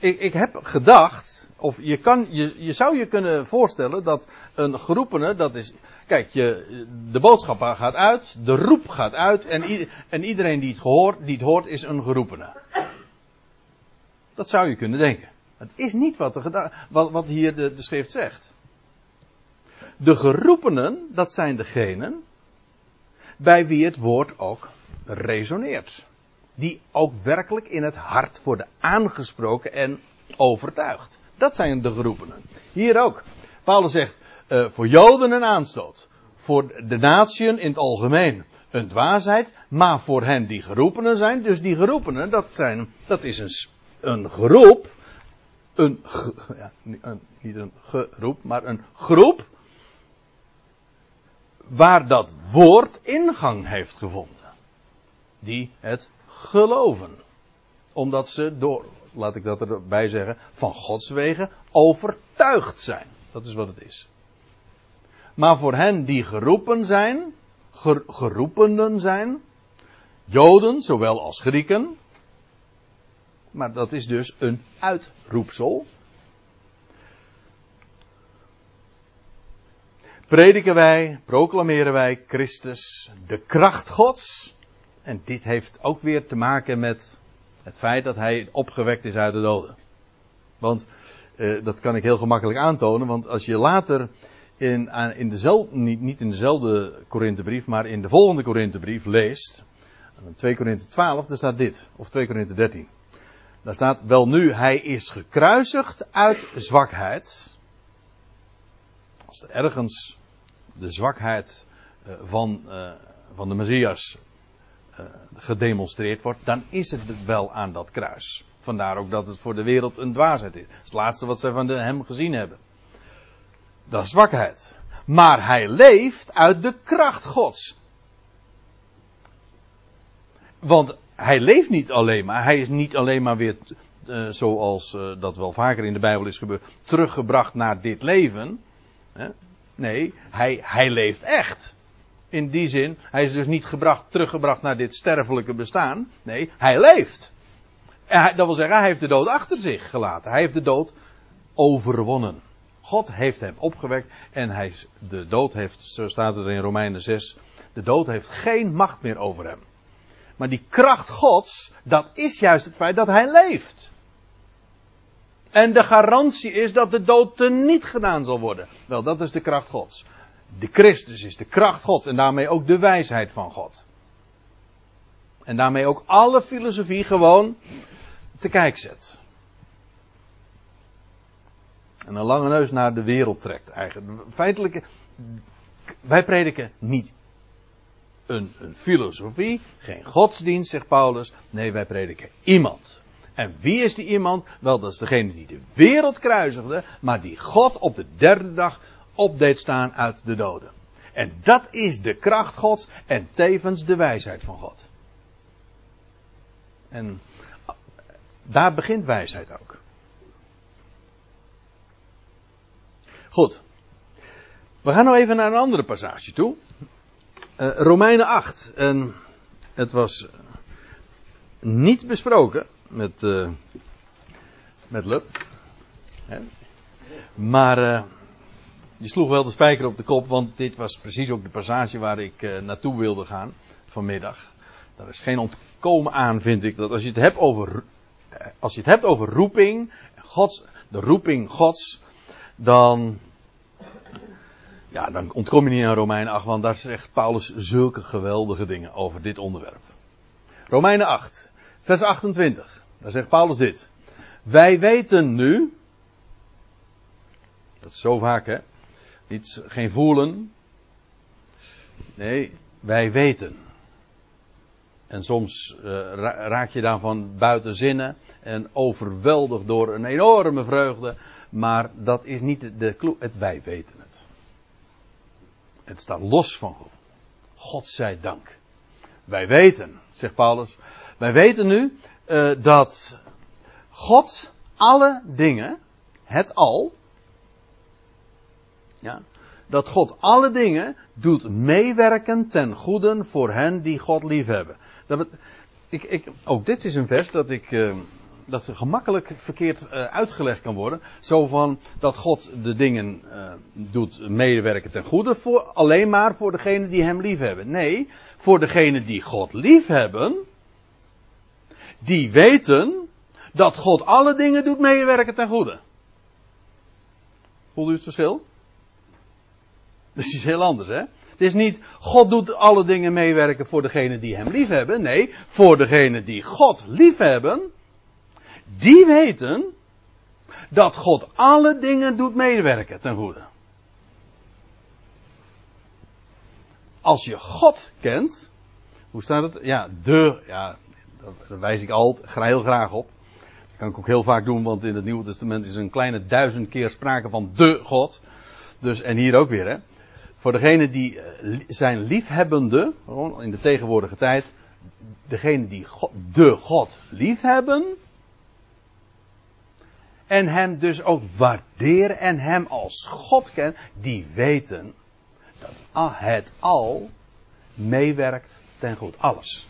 Ik, ik heb gedacht, of je, kan, je, je zou je kunnen voorstellen dat een geroepene, dat is, kijk, je, de boodschap gaat uit, de roep gaat uit en, en iedereen die het, gehoord, die het hoort is een geroepene. Dat zou je kunnen denken. Het is niet wat, de, wat, wat hier de, de schrift zegt. De geroepenen, dat zijn degenen bij wie het woord ook resoneert. Die ook werkelijk in het hart worden aangesproken en overtuigd. Dat zijn de geroepenen. Hier ook. Paulus zegt, uh, voor Joden een aanstoot. Voor de natieën in het algemeen een dwaasheid. Maar voor hen die geroepenen zijn. Dus die geroepenen, dat, zijn, dat is een, een geroep. Een, ja, een, niet een geroep, maar een groep. Waar dat woord ingang heeft gevonden. Die het geloven. Omdat ze door, laat ik dat erbij zeggen, van Gods wegen overtuigd zijn. Dat is wat het is. maar voor hen die geroepen zijn, ger, geroepenen zijn, Joden zowel als Grieken, maar dat is dus een uitroepsel. Prediken wij, proclameren wij Christus, de kracht Gods. En dit heeft ook weer te maken met het feit dat hij opgewekt is uit de doden. Want eh, dat kan ik heel gemakkelijk aantonen, want als je later in, in dezelfde, niet, niet in dezelfde Korinthebrief, maar in de volgende Korinthebrief leest, 2 Korinthe 12, daar staat dit, of 2 Korinthe 13. Daar staat, wel nu, hij is gekruisigd uit zwakheid. Als er ergens de zwakheid eh, van, uh, van de Messias gedemonstreerd wordt, dan is het wel aan dat kruis. Vandaar ook dat het voor de wereld een dwaasheid is. Het laatste wat zij van hem gezien hebben. Dat is zwakheid. Maar hij leeft uit de kracht Gods. Want hij leeft niet alleen maar. Hij is niet alleen maar weer, uh, zoals uh, dat wel vaker in de Bijbel is gebeurd, teruggebracht naar dit leven. Nee, hij, hij leeft echt. In die zin, hij is dus niet gebracht, teruggebracht naar dit sterfelijke bestaan. Nee, hij leeft. Dat wil zeggen, hij heeft de dood achter zich gelaten. Hij heeft de dood overwonnen. God heeft hem opgewekt en hij, de dood heeft, zo staat het in Romeinen 6, de dood heeft geen macht meer over hem. Maar die kracht Gods, dat is juist het feit dat hij leeft. En de garantie is dat de dood niet gedaan zal worden. Wel, dat is de kracht Gods. De Christus is de kracht Gods en daarmee ook de wijsheid van God. En daarmee ook alle filosofie gewoon te kijk zet. En een lange neus naar de wereld trekt eigenlijk. Feitelijk, wij prediken niet een, een filosofie, geen godsdienst, zegt Paulus. Nee, wij prediken iemand. En wie is die iemand? Wel, dat is degene die de wereld kruisigde, maar die God op de derde dag opdeed staan uit de doden. En dat is de kracht Gods en tevens de wijsheid van God. En daar begint wijsheid ook. Goed. We gaan nou even naar een andere passage toe. Uh, Romeinen 8. En het was niet besproken met, uh, met Lub. Maar je sloeg wel de spijker op de kop, want dit was precies ook de passage waar ik naartoe wilde gaan vanmiddag. Daar is geen ontkomen aan, vind ik, dat als je het hebt over, als je het hebt over roeping, Gods, de roeping Gods, dan ja, dan ontkom je niet aan Romeinen 8, want daar zegt Paulus zulke geweldige dingen over dit onderwerp. Romeinen 8, vers 28. Daar zegt Paulus dit. Wij weten nu, dat is zo vaak hè, niet, geen voelen. Nee, wij weten. En soms uh, raak je daarvan buiten zinnen en overweldigd door een enorme vreugde. Maar dat is niet de clue. Het wij weten het. Het staat los van gevoel. God zij dank. Wij weten, zegt Paulus, wij weten nu uh, dat God alle dingen, het al, ja, dat God alle dingen doet meewerken ten goede voor hen die God liefhebben. Dat, ik, ik, ook dit is een vers dat ik, uh, dat gemakkelijk verkeerd uh, uitgelegd kan worden. Zo van dat God de dingen uh, doet medewerken ten goede voor, alleen maar voor degenen die hem lief hebben. Nee, voor degenen die God lief hebben, die weten dat God alle dingen doet medewerken ten goede. Voelt u het verschil? Dat is heel anders, hè? Het is niet, God doet alle dingen meewerken voor degenen die hem lief hebben. Nee, voor degenen die God lief hebben, die weten dat God alle dingen doet meewerken ten goede. Als je God kent, hoe staat het? Ja, de, ja, daar wijs ik altijd heel graag op. Dat kan ik ook heel vaak doen, want in het Nieuwe Testament is een kleine duizend keer sprake van de God. Dus, en hier ook weer, hè. Voor degenen die eh, zijn liefhebbende, in de tegenwoordige tijd, degene die de God liefhebben, en hem dus ook waarderen en hem als God kennen, die weten dat het al meewerkt ten goed. Alles.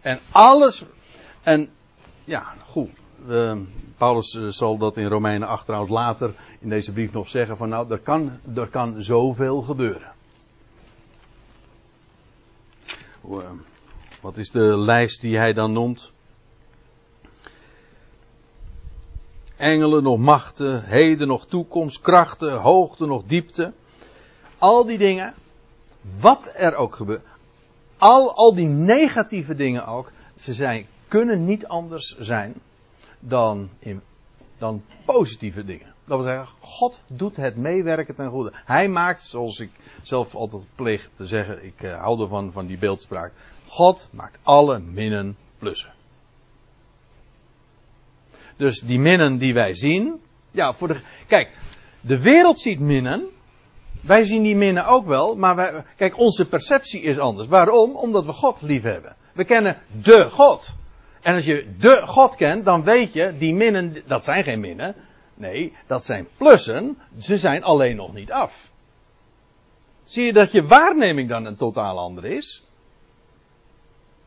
En alles. En ja, goed. Paulus eh, zal dat in Romeinen 8 trouwens later in deze brief nog zeggen van nou, er kan, er kan zoveel gebeuren. Eh, wat is de lijst die hij dan noemt? Engelen nog machten, heden nog toekomst, krachten, hoogte nog diepte. Al die dingen, wat er ook gebeurt, al, al die negatieve dingen ook, ze zijn, kunnen niet anders zijn dan, in, dan positieve dingen. Dat wil zeggen, God doet het meewerken ten goede. Hij maakt, zoals ik zelf altijd pleeg te zeggen, ik uh, hou ervan van die beeldspraak. God maakt alle minnen plussen. Dus die minnen die wij zien, ja, voor de, kijk, de wereld ziet minnen, wij zien die minnen ook wel, maar wij, kijk, onze perceptie is anders. Waarom? Omdat we God lief hebben. We kennen de God. En als je de God kent, dan weet je, die minnen, dat zijn geen minnen. Nee, dat zijn plussen. Ze zijn alleen nog niet af. Zie je dat je waarneming dan een totaal andere is?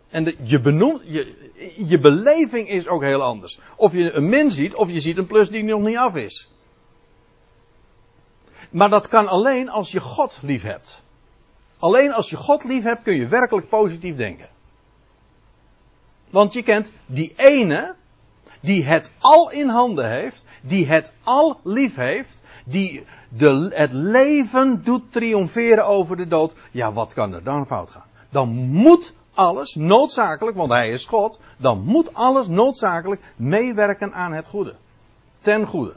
En je, je, je beleving is ook heel anders. Of je een min ziet, of je ziet een plus die nog niet af is. Maar dat kan alleen als je God lief hebt. Alleen als je God lief hebt kun je werkelijk positief denken. Want je kent die ene die het al in handen heeft, die het al lief heeft, die de, het leven doet triomferen over de dood. Ja, wat kan er dan fout gaan? Dan moet alles noodzakelijk, want hij is God, dan moet alles noodzakelijk meewerken aan het goede. Ten goede.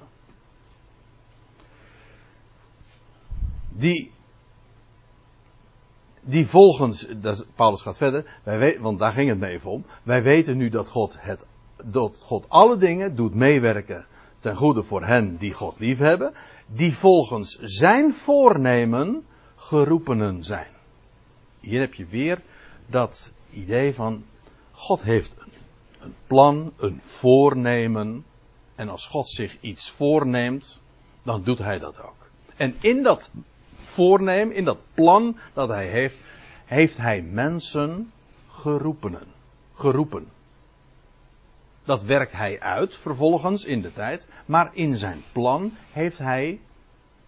Die die volgens, Paulus gaat verder, wij want daar ging het me even om. Wij weten nu dat God, het, dat God alle dingen doet meewerken ten goede voor hen die God liefhebben, die volgens zijn voornemen geroepenen zijn. Hier heb je weer dat idee van God heeft een, een plan, een voornemen. En als God zich iets voorneemt, dan doet hij dat ook. En in dat voornemen, in dat plan dat hij heeft, heeft hij mensen geroepenen. Geroepen. Dat werkt hij uit vervolgens in de tijd, maar in zijn plan heeft hij,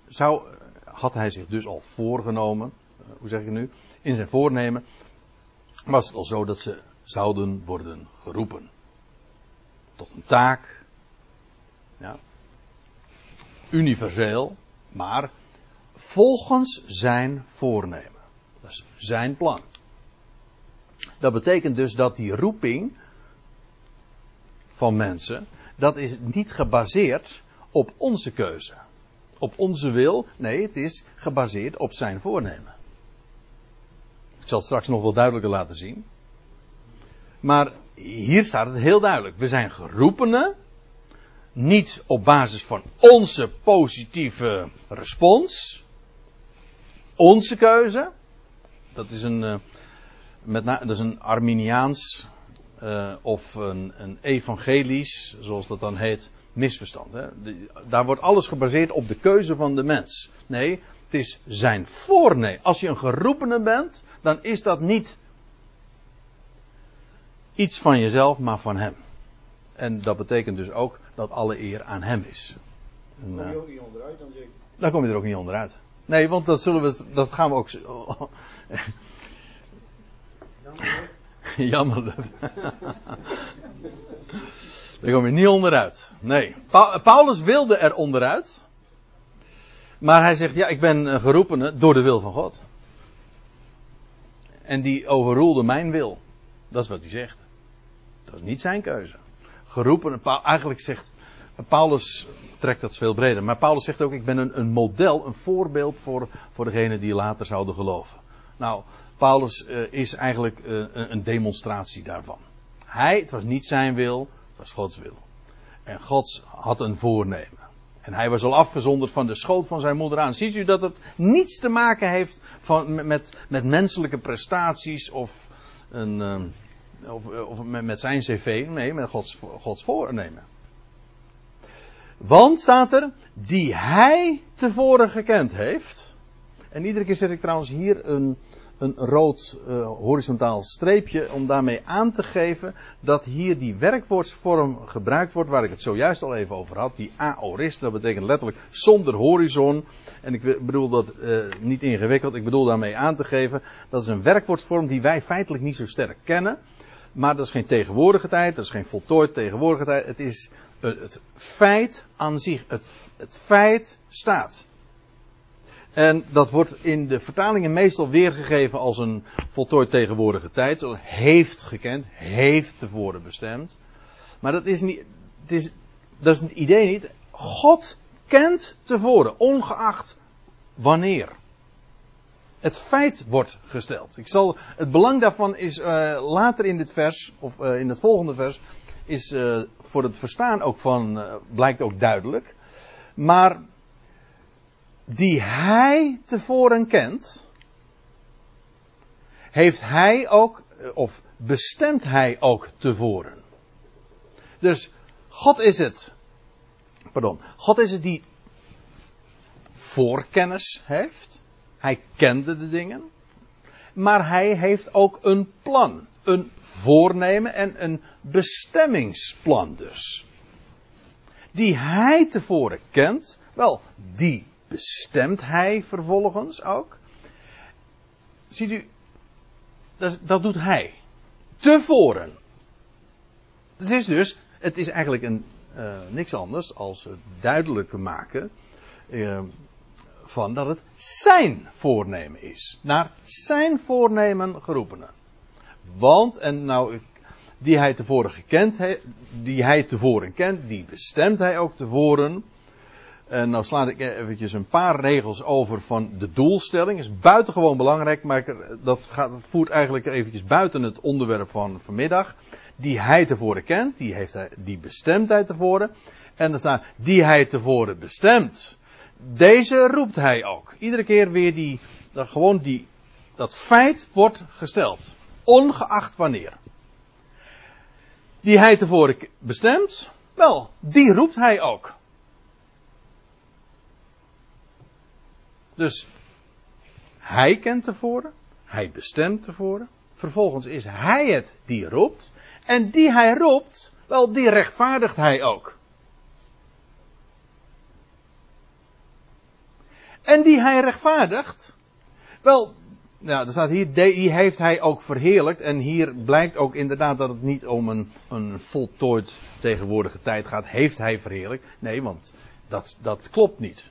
zou, had hij zich dus al voorgenomen, eh, hoe zeg ik nu, in zijn voornemen, was het al zo dat ze zouden worden geroepen. Tot een taak, ja, universeel, maar volgens zijn voornemen. Dat is zijn plan. Dat betekent dus dat die roeping van mensen, dat is niet gebaseerd op onze keuze. Op onze wil. Nee, het is gebaseerd op zijn voornemen. Ik zal het straks nog wel duidelijker laten zien. Maar hier staat het heel duidelijk. We zijn geroepenen. Niet op basis van onze positieve respons onze keuze. Dat is een, uh, met dat is een Arminiaans uh, of een, een, evangelisch, zoals dat dan heet, misverstand. Hè? daar wordt alles gebaseerd op de keuze van de mens. Nee, het is zijn voornemen. Als je een geroepene bent, dan is dat niet iets van jezelf, maar van hem. En dat betekent dus ook dat alle eer aan hem is. En, kom je ook niet onderuit dan zeker? Daar kom je er ook niet onderuit. Nee, want dat, zullen we, dat gaan we ook. Jammer. Daar kom je niet onderuit. Nee. Paulus wilde er onderuit. Maar hij zegt: Ja, ik ben geroepene door de wil van God. En die overroelde mijn wil. Dat is wat hij zegt. Dat is niet zijn keuze. Geroepen, eigenlijk zegt Paulus trekt dat veel breder. Maar Paulus zegt ook: Ik ben een, een model, een voorbeeld voor, voor degenen die later zouden geloven. Nou, Paulus uh, is eigenlijk uh, een demonstratie daarvan. Hij, het was niet zijn wil, het was Gods wil. En God had een voornemen. En hij was al afgezonderd van de schoot van zijn moeder aan. Ziet u dat het niets te maken heeft van, met, met menselijke prestaties of, een, uh, of, of met, met zijn cv? Nee, met Gods, Gods voornemen. Want staat er, die hij tevoren gekend heeft. En iedere keer zet ik trouwens hier een, een rood uh, horizontaal streepje om daarmee aan te geven dat hier die werkwoordsvorm gebruikt wordt waar ik het zojuist al even over had. Die aorist, dat betekent letterlijk zonder horizon. En ik bedoel dat uh, niet ingewikkeld, ik bedoel daarmee aan te geven dat is een werkwoordsvorm die wij feitelijk niet zo sterk kennen. Maar dat is geen tegenwoordige tijd, dat is geen voltooid tegenwoordige tijd. Het is het feit aan zich. Het, het feit staat. En dat wordt in de vertalingen meestal weergegeven als een voltooid tegenwoordige tijd. Heeft gekend, heeft tevoren bestemd. Maar dat is niet, het is, dat is het idee niet. God kent tevoren, ongeacht wanneer. Het feit wordt gesteld. Ik zal, het belang daarvan is uh, later in dit vers, of uh, in het volgende vers, is uh, voor het verstaan ook van, blijkt ook duidelijk. Maar die hij tevoren kent, heeft hij ook, of bestemt hij ook tevoren. Dus God is het, pardon, God is het die voorkennis heeft. Hij kende de dingen. Maar hij heeft ook een plan, een voornemen en een bestemmingsplan dus. Die hij tevoren kent, wel, die bestemt hij vervolgens ook. Ziet u, dat, dat doet hij. Tevoren. Het is dus, het is eigenlijk een, uh, niks anders als het duidelijk maken uh, van dat het zijn voornemen is. Naar zijn voornemen geroepenen. Want, en nou, die hij tevoren gekend, die hij tevoren kent, die bestemt hij ook tevoren. En nou sla ik eventjes een paar regels over van de doelstelling. Is buitengewoon belangrijk, maar dat gaat, voert eigenlijk eventjes buiten het onderwerp van vanmiddag. Die hij tevoren kent, die, heeft hij, die bestemt hij tevoren. En er staat, die hij tevoren bestemt. Deze roept hij ook. Iedere keer weer die, gewoon die, dat feit wordt gesteld. Ongeacht wanneer. Die hij tevoren bestemt, wel, die roept hij ook. Dus hij kent tevoren, hij bestemt tevoren. Vervolgens is hij het die roept. En die hij roept, wel, die rechtvaardigt hij ook. En die hij rechtvaardigt, wel, ja, er staat hier, die heeft hij ook verheerlijkt. En hier blijkt ook inderdaad dat het niet om een, een voltooid tegenwoordige tijd gaat. Heeft hij verheerlijkt? Nee, want dat, dat klopt niet.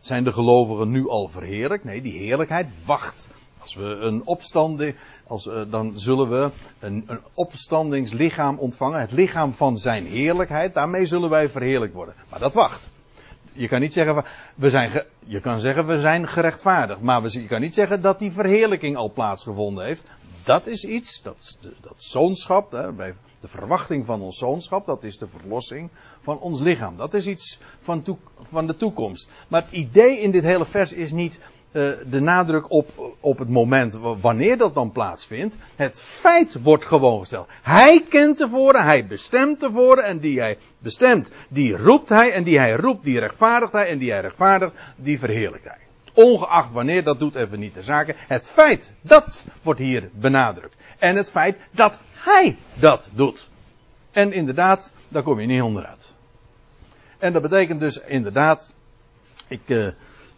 Zijn de gelovigen nu al verheerlijk? Nee, die heerlijkheid wacht. Als we een opstanding, als, uh, dan zullen we een, een opstandingslichaam ontvangen. Het lichaam van zijn heerlijkheid. Daarmee zullen wij verheerlijk worden. Maar dat wacht. Je kan niet zeggen, we zijn, je kan zeggen we zijn gerechtvaardigd. Maar je kan niet zeggen dat die verheerlijking al plaatsgevonden heeft. Dat is iets, dat, dat zoonschap, de verwachting van ons zoonschap, dat is de verlossing van ons lichaam. Dat is iets van, van de toekomst. Maar het idee in dit hele vers is niet de nadruk op, op het moment wanneer dat dan plaatsvindt. Het feit wordt gewoon gesteld. Hij kent tevoren, hij bestemt tevoren en die hij bestemt, die roept hij en die hij roept, die rechtvaardigt hij en die hij rechtvaardigt, die verheerlijkt hij. Ongeacht wanneer, dat doet even niet de zaken. Het feit, dat wordt hier benadrukt. En het feit dat hij dat doet. En inderdaad, daar kom je niet onderuit. En dat betekent dus inderdaad, ik, uh,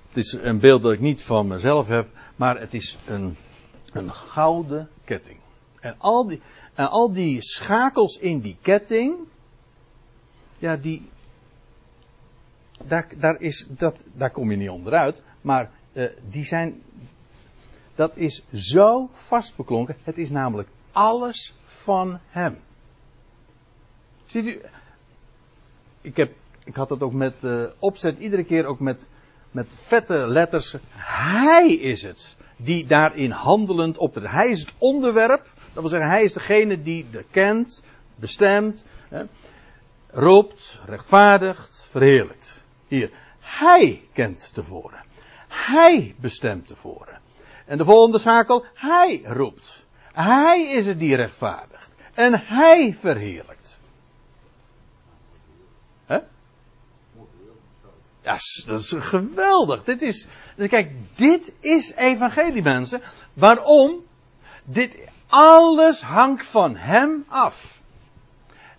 het is een beeld dat ik niet van mezelf heb, maar het is een, een gouden ketting. En al, die, en al die schakels in die ketting, ja, die, daar, daar, is, dat, daar kom je niet onderuit, maar uh, die zijn, dat is zo vastbeklonken. Het is namelijk alles van Hem. Ziet u, ik, heb, ik had het ook met uh, opzet, iedere keer ook met, met vette letters. Hij is het die daarin handelend optreedt. Hij is het onderwerp, dat wil zeggen, hij is degene die de kent, bestemt, hè, roept, rechtvaardigt, verheerlijkt. Hier, hij kent tevoren. Hij bestemt tevoren. En de volgende schakel, hij roept. Hij is het die rechtvaardigt. En hij verheerlijkt. Ja, dat is geweldig. Dit is, kijk, dit is evangelie mensen. Waarom? Dit alles hangt van hem af.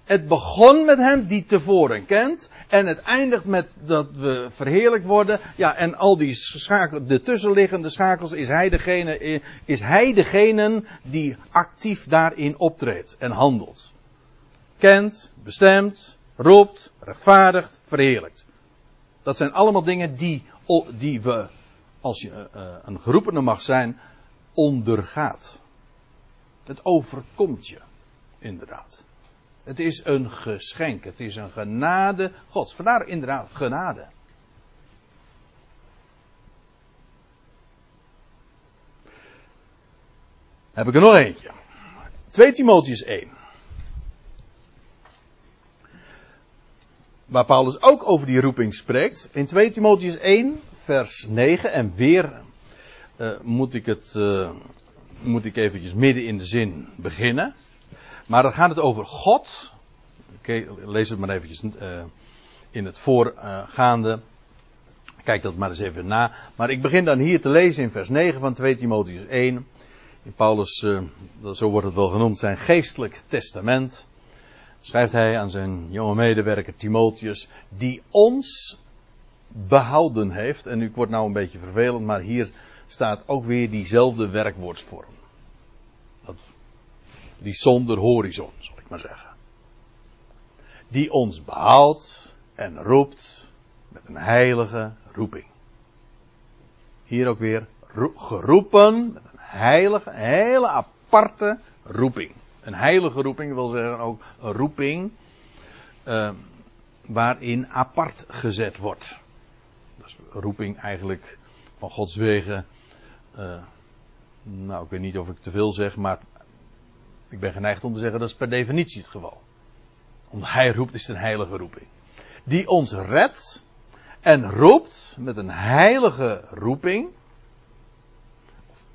Het begon met hem die tevoren kent. En het eindigt met dat we verheerlijk worden. Ja, en al die schakels, de tussenliggende schakels, is hij, degene, is hij degene die actief daarin optreedt en handelt. Kent, bestemt, roept, rechtvaardigt, verheerlijkt. Dat zijn allemaal dingen die, die we, als je uh, een geroepene mag zijn, ondergaat. Het overkomt je, inderdaad. Het is een geschenk. Het is een genade Gods. Vandaar inderdaad genade. Heb ik er nog eentje. 2 Timotheus 1. Waar Paulus ook over die roeping spreekt. In 2 Timotheus 1, vers 9. En weer uh, moet ik het. Uh, moet ik eventjes midden in de zin beginnen. Maar dan gaat het over God. Okay, lees het maar eventjes uh, in het voorgaande. Kijk dat maar eens even na. Maar ik begin dan hier te lezen in vers 9 van 2 Timotheus 1. In Paulus, zo wordt het wel genoemd, zijn geestelijk testament. Schrijft hij aan zijn jonge medewerker Timotheus, die ons behouden heeft. En nu wordt nou een beetje vervelend, maar hier staat ook weer diezelfde werkwoordsvorm die zonder horizon, zal ik maar zeggen. Die ons behoudt en roept met een heilige roeping. Hier ook weer geroepen met een heilige, hele aparte roeping. Een heilige roeping wil zeggen ook een roeping uh, waarin apart gezet wordt. Dus roeping eigenlijk van Gods wegen. Uh, nou, ik weet niet of ik te veel zeg, maar ik ben geneigd om te zeggen dat is per definitie het geval. Omdat hij roept is een heilige roeping. Die ons redt en roept met een heilige roeping.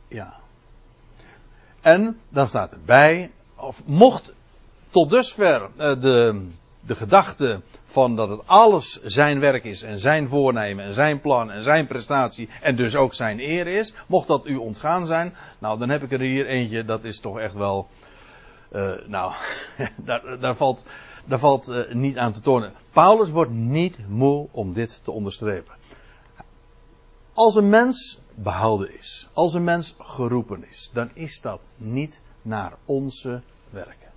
Ja. En dan staat erbij, of mocht tot dusver uh, de, de gedachte van dat het alles zijn werk is en zijn voornemen en zijn plan en zijn prestatie en dus ook zijn eer is, mocht dat u ontgaan zijn, nou dan heb ik er hier eentje, dat is toch echt wel uh, nou, daar, daar, valt, daar valt uh, niet aan te tonen. Paulus wordt niet moe om dit te onderstrepen. Als een mens behouden is, als een mens geroepen is, dan is dat niet naar onze werken.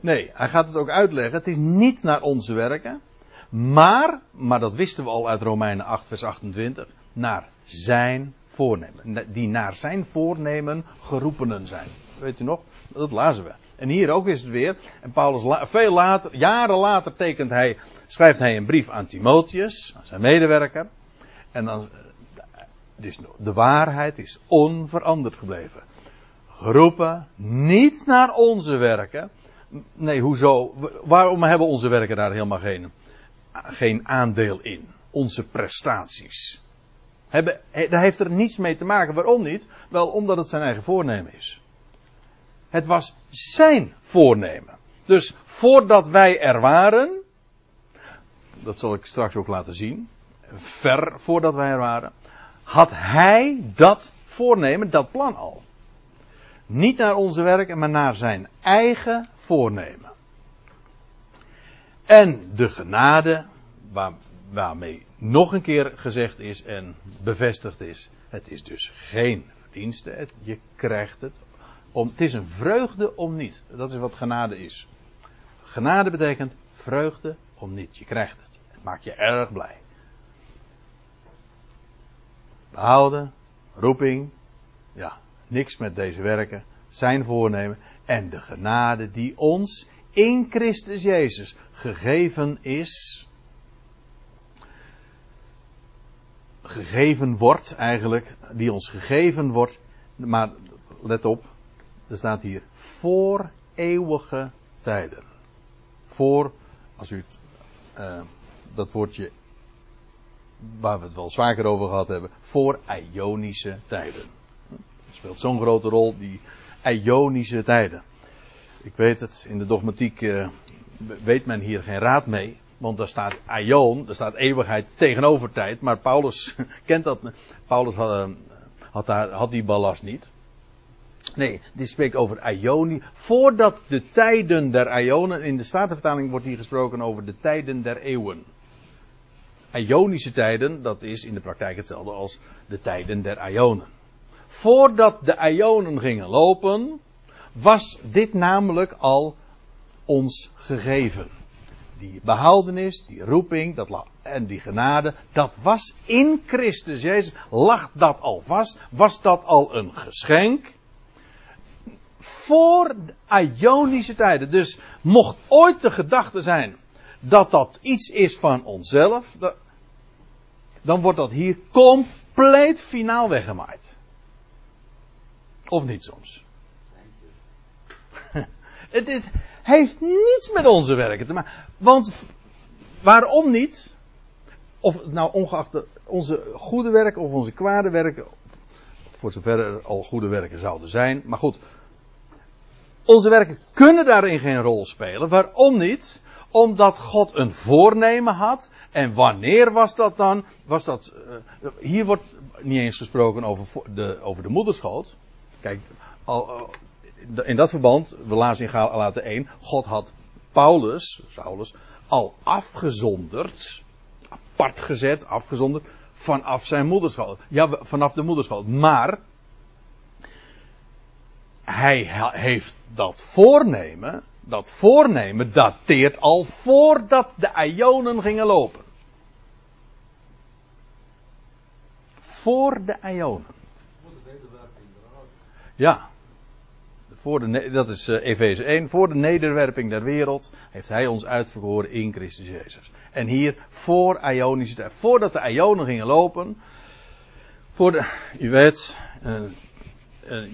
Nee, hij gaat het ook uitleggen. Het is niet naar onze werken, maar, maar dat wisten we al uit Romeinen 8, vers 28, naar zijn voornemen. Die naar zijn voornemen geroepenen zijn. Weet u nog? Dat lazen we. En hier ook is het weer. En Paulus, veel later, jaren later tekent hij, schrijft hij een brief aan Timotheus, aan zijn medewerker. En dan, dus de waarheid is onveranderd gebleven. Geroepen, niet naar onze werken. Nee, hoezo? Waarom hebben onze werken daar helemaal geen, geen aandeel in? Onze prestaties. Hebben, daar heeft er niets mee te maken. Waarom niet? Wel omdat het zijn eigen voornemen is. Het was zijn voornemen. Dus voordat wij er waren, dat zal ik straks ook laten zien, ver voordat wij er waren, had hij dat voornemen, dat plan al. Niet naar onze werken, maar naar zijn eigen voornemen. En de genade, waar, waarmee nog een keer gezegd is en bevestigd is. Het is dus geen verdienste. je krijgt het. Om, het is een vreugde om niet. Dat is wat genade is. Genade betekent vreugde om niet. Je krijgt het. Het maakt je erg blij. Behouden, roeping, ja, niks met deze werken, zijn voornemen en de genade die ons in Christus Jezus gegeven is gegeven wordt eigenlijk, die ons gegeven wordt, maar let op, er staat hier voor eeuwige tijden. Voor, als u het, uh, dat woordje waar we het wel vaker over gehad hebben, voor Ionische tijden. Speelt zo'n grote rol, die Ionische tijden. Ik weet het, in de dogmatiek uh, weet men hier geen raad mee. Want daar staat aion, daar staat eeuwigheid tegenover tijd. Maar Paulus kent dat. Paulus had, eh, had, daar, had die ballast niet. Nee, dit spreekt over aioni. Voordat de tijden der aionen. In de Statenvertaling wordt hier gesproken over de tijden der eeuwen. Ionische tijden, dat is in de praktijk hetzelfde als de tijden der Ionen. Voordat de Ionen gingen lopen, was dit namelijk al ons gegeven. Die behoudenis, die roeping dat, en die genade, dat was in Christus Jezus. Lag dat al vast? Was dat al een geschenk? Voor Ionische tijden. Dus mocht ooit de gedachte zijn dat dat iets is van onszelf, dan wordt dat hier compleet finaal weggemaaid. Of niet soms. Het is, heeft niets met onze werken te maken. Want waarom niet? Of nou ongeacht onze goede werken of onze kwade werken. Voor zover er al goede werken zouden zijn. Maar goed. Onze werken kunnen daarin geen rol spelen. Waarom niet? Omdat God een voornemen had. En wanneer was dat dan? Was dat, uh, hier wordt niet eens gesproken over de, over de moederschoot. Kijk, al, in dat verband, we lazen in Galaten 1, God had Paulus, Saulus, al afgezonderd, apart gezet, afgezonderd, vanaf zijn moederschoot. Ja, vanaf de moederschoot. Maar, hij heeft dat voornemen, dat voornemen dateert al voordat de Ionen gingen lopen. Voor de Ionen. Ja. Voor de, dat is uh, Efeze 1. Voor de nederwerping der wereld heeft hij ons uitverkoren in Christus Jezus. En hier voor Ionische tijd. Voordat de Ionen gingen lopen. Voor de, u weet, uh,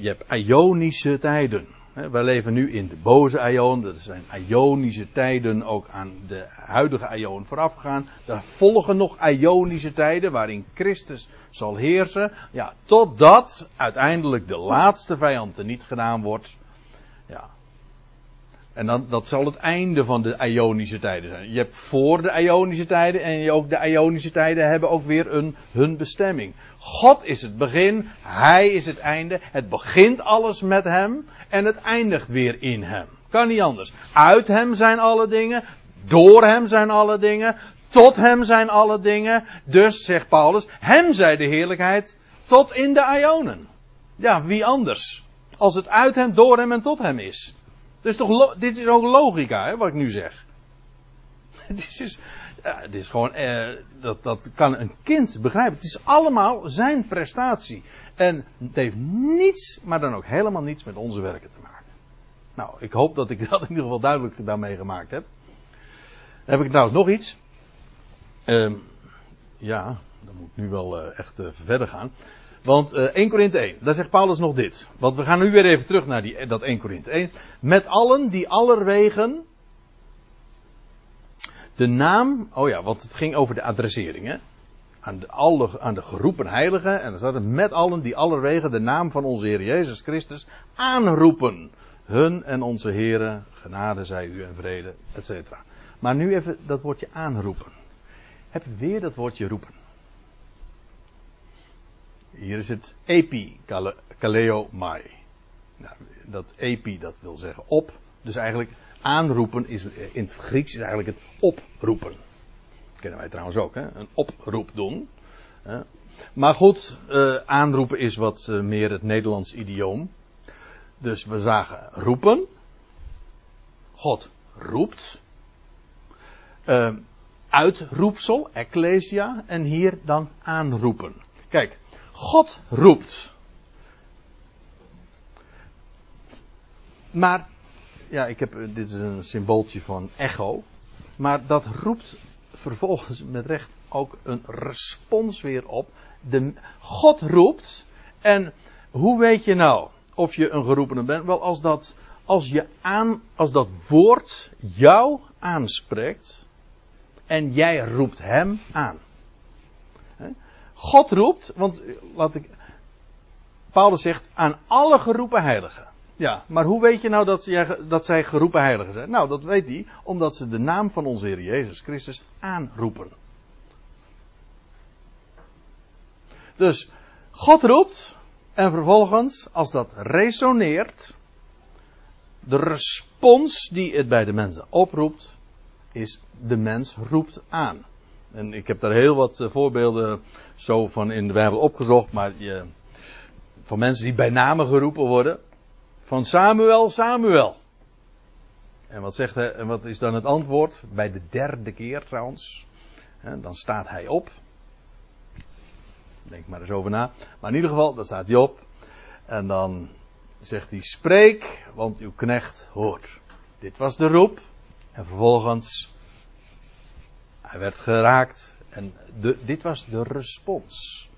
je hebt Ionische tijden. Wij leven nu in de boze Ion. Dat zijn Ionische tijden ook aan de huidige Ion voorafgegaan. Er volgen nog Ionische tijden waarin Christus zal heersen. Ja, totdat uiteindelijk de laatste vijand er niet gedaan wordt. Ja. En dan, dat zal het einde van de Ionische tijden zijn. Je hebt voor de Ionische tijden en ook de Ionische tijden hebben ook weer een, hun bestemming. God is het begin, Hij is het einde. Het begint alles met Hem en het eindigt weer in Hem. Kan niet anders. Uit Hem zijn alle dingen, door Hem zijn alle dingen, tot Hem zijn alle dingen. Dus, zegt Paulus, Hem zij de heerlijkheid tot in de Ionen. Ja, wie anders? Als het uit Hem, door Hem en tot Hem is. Dus toch, dit is ook logica, hè, wat ik nu zeg. dit is, dit is gewoon, eh, dat, dat kan een kind begrijpen. Het is allemaal zijn prestatie. En het heeft niets, maar dan ook helemaal niets met onze werken te maken. Nou, ik hoop dat ik dat in ieder geval duidelijk daarmee gemaakt heb. Dan heb ik trouwens nog iets. Uh, ja, dan moet ik nu wel uh, echt uh, verder gaan. Want uh, 1 Korinthe 1, daar zegt Paulus nog dit. Want we gaan nu weer even terug naar die, dat 1 Korinthe 1. Met allen die allerwegen de naam, oh ja, want het ging over de adressering, hè? Aan de, alle, aan de geroepen heiligen. En dan staat het met allen die allerwegen de naam van onze Heer Jezus Christus aanroepen. Hun en onze Heren, genade zij u en vrede, et cetera. Maar nu even dat woordje aanroepen. Heb weer dat woordje roepen. Hier is het epi, kaleo mai. Nou, dat epi, dat wil zeggen op. Dus eigenlijk aanroepen is in het Grieks is eigenlijk het oproepen. Kennen wij trouwens ook, hè? een oproep doen. Maar goed, uh, aanroepen is wat uh, meer het Nederlands idioom. Dus we zagen roepen. God roept. Uh, uitroepsel, ecclesia. En hier dan aanroepen. Kijk, God roept. Maar ja, ik heb, dit is een symbooltje van echo. Maar dat roept vervolgens met recht ook een respons weer op. De, God roept. En hoe weet je nou of je een geroepene bent? Wel, als dat, als je aan, als dat woord jou aanspreekt. En jij roept hem aan. God roept, want laat ik. Paulus zegt aan alle geroepen heiligen. Ja, maar hoe weet je nou dat, jij, dat zij geroepen heiligen zijn? Nou, dat weet hij omdat ze de naam van onze Heer Jezus Christus aanroepen. Dus God roept en vervolgens, als dat resoneert, de respons die het bij de mensen oproept, is de mens roept aan. En ik heb daar heel wat eh, voorbeelden zo van in de Bijbel opgezocht, maar je, van mensen die bij name geroepen worden. Van Samuel, Samuel. En wat, zegt hij, en wat is dan het antwoord? Bij de derde keer trouwens. dan staat hij op. Denk maar eens over na. Maar in ieder geval, dan staat hij op. En dan zegt hij: Spreek, want uw knecht hoort. Dit was de roep. En vervolgens, hij werd geraakt. En de, dit was de respons.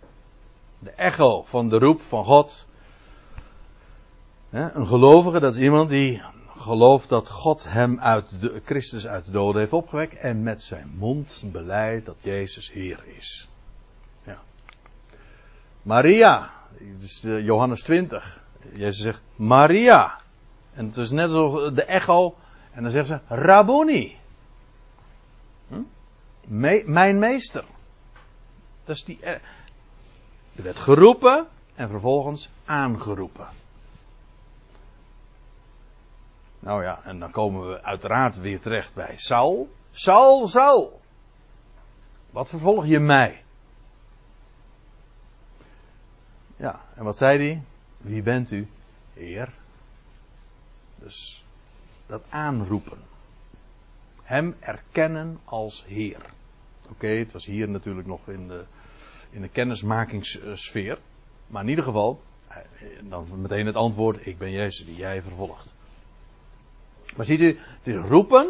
De echo van de roep van God. Een gelovige, dat is iemand die gelooft dat God hem uit de, Christus uit de doden heeft opgewekt en met zijn mond beleidt dat Jezus Heer is. Ja. Maria, Johannes 20. Jezus zegt Maria. En het is net als de echo. En dan zegt ze Rabboni. Hm? mijn meester. Dat is die. Er werd geroepen en vervolgens aangeroepen. Nou ja, en dan komen we uiteraard weer terecht bij Saul. Saul, Saul. Wat vervolg je mij? Ja, en wat zei hij? Wie bent u? Heer. Dus dat aanroepen. Hem erkennen als Heer. Oké, het was hier natuurlijk nog in de, in de kennismakingssfeer. Maar in ieder geval, dan meteen het antwoord: Ik ben Jezus die jij vervolgt. Maar ziet u, het is roepen,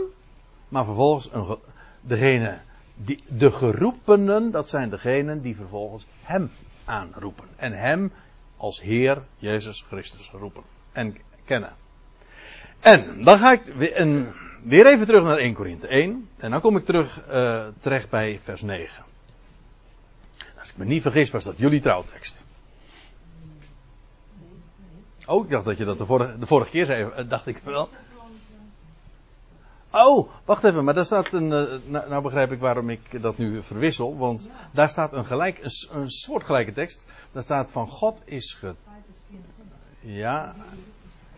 maar vervolgens een, degene, die, de geroepenen, dat zijn degenen die vervolgens hem aanroepen. En hem als Heer Jezus Christus roepen en kennen. En dan ga ik weer, weer even terug naar 1 Korinthe 1. En dan kom ik terug uh, terecht bij vers 9. Als ik me niet vergis, was dat jullie trouwtekst. Oh, ik dacht dat je dat de vorige, de vorige keer zei, eh, dacht ik wel. Oh, wacht even, maar daar staat een. Uh, nou, begrijp ik waarom ik dat nu verwissel. Want daar staat een, gelijk, een, soortgelijke tekst. Daar staat van God is. Ja,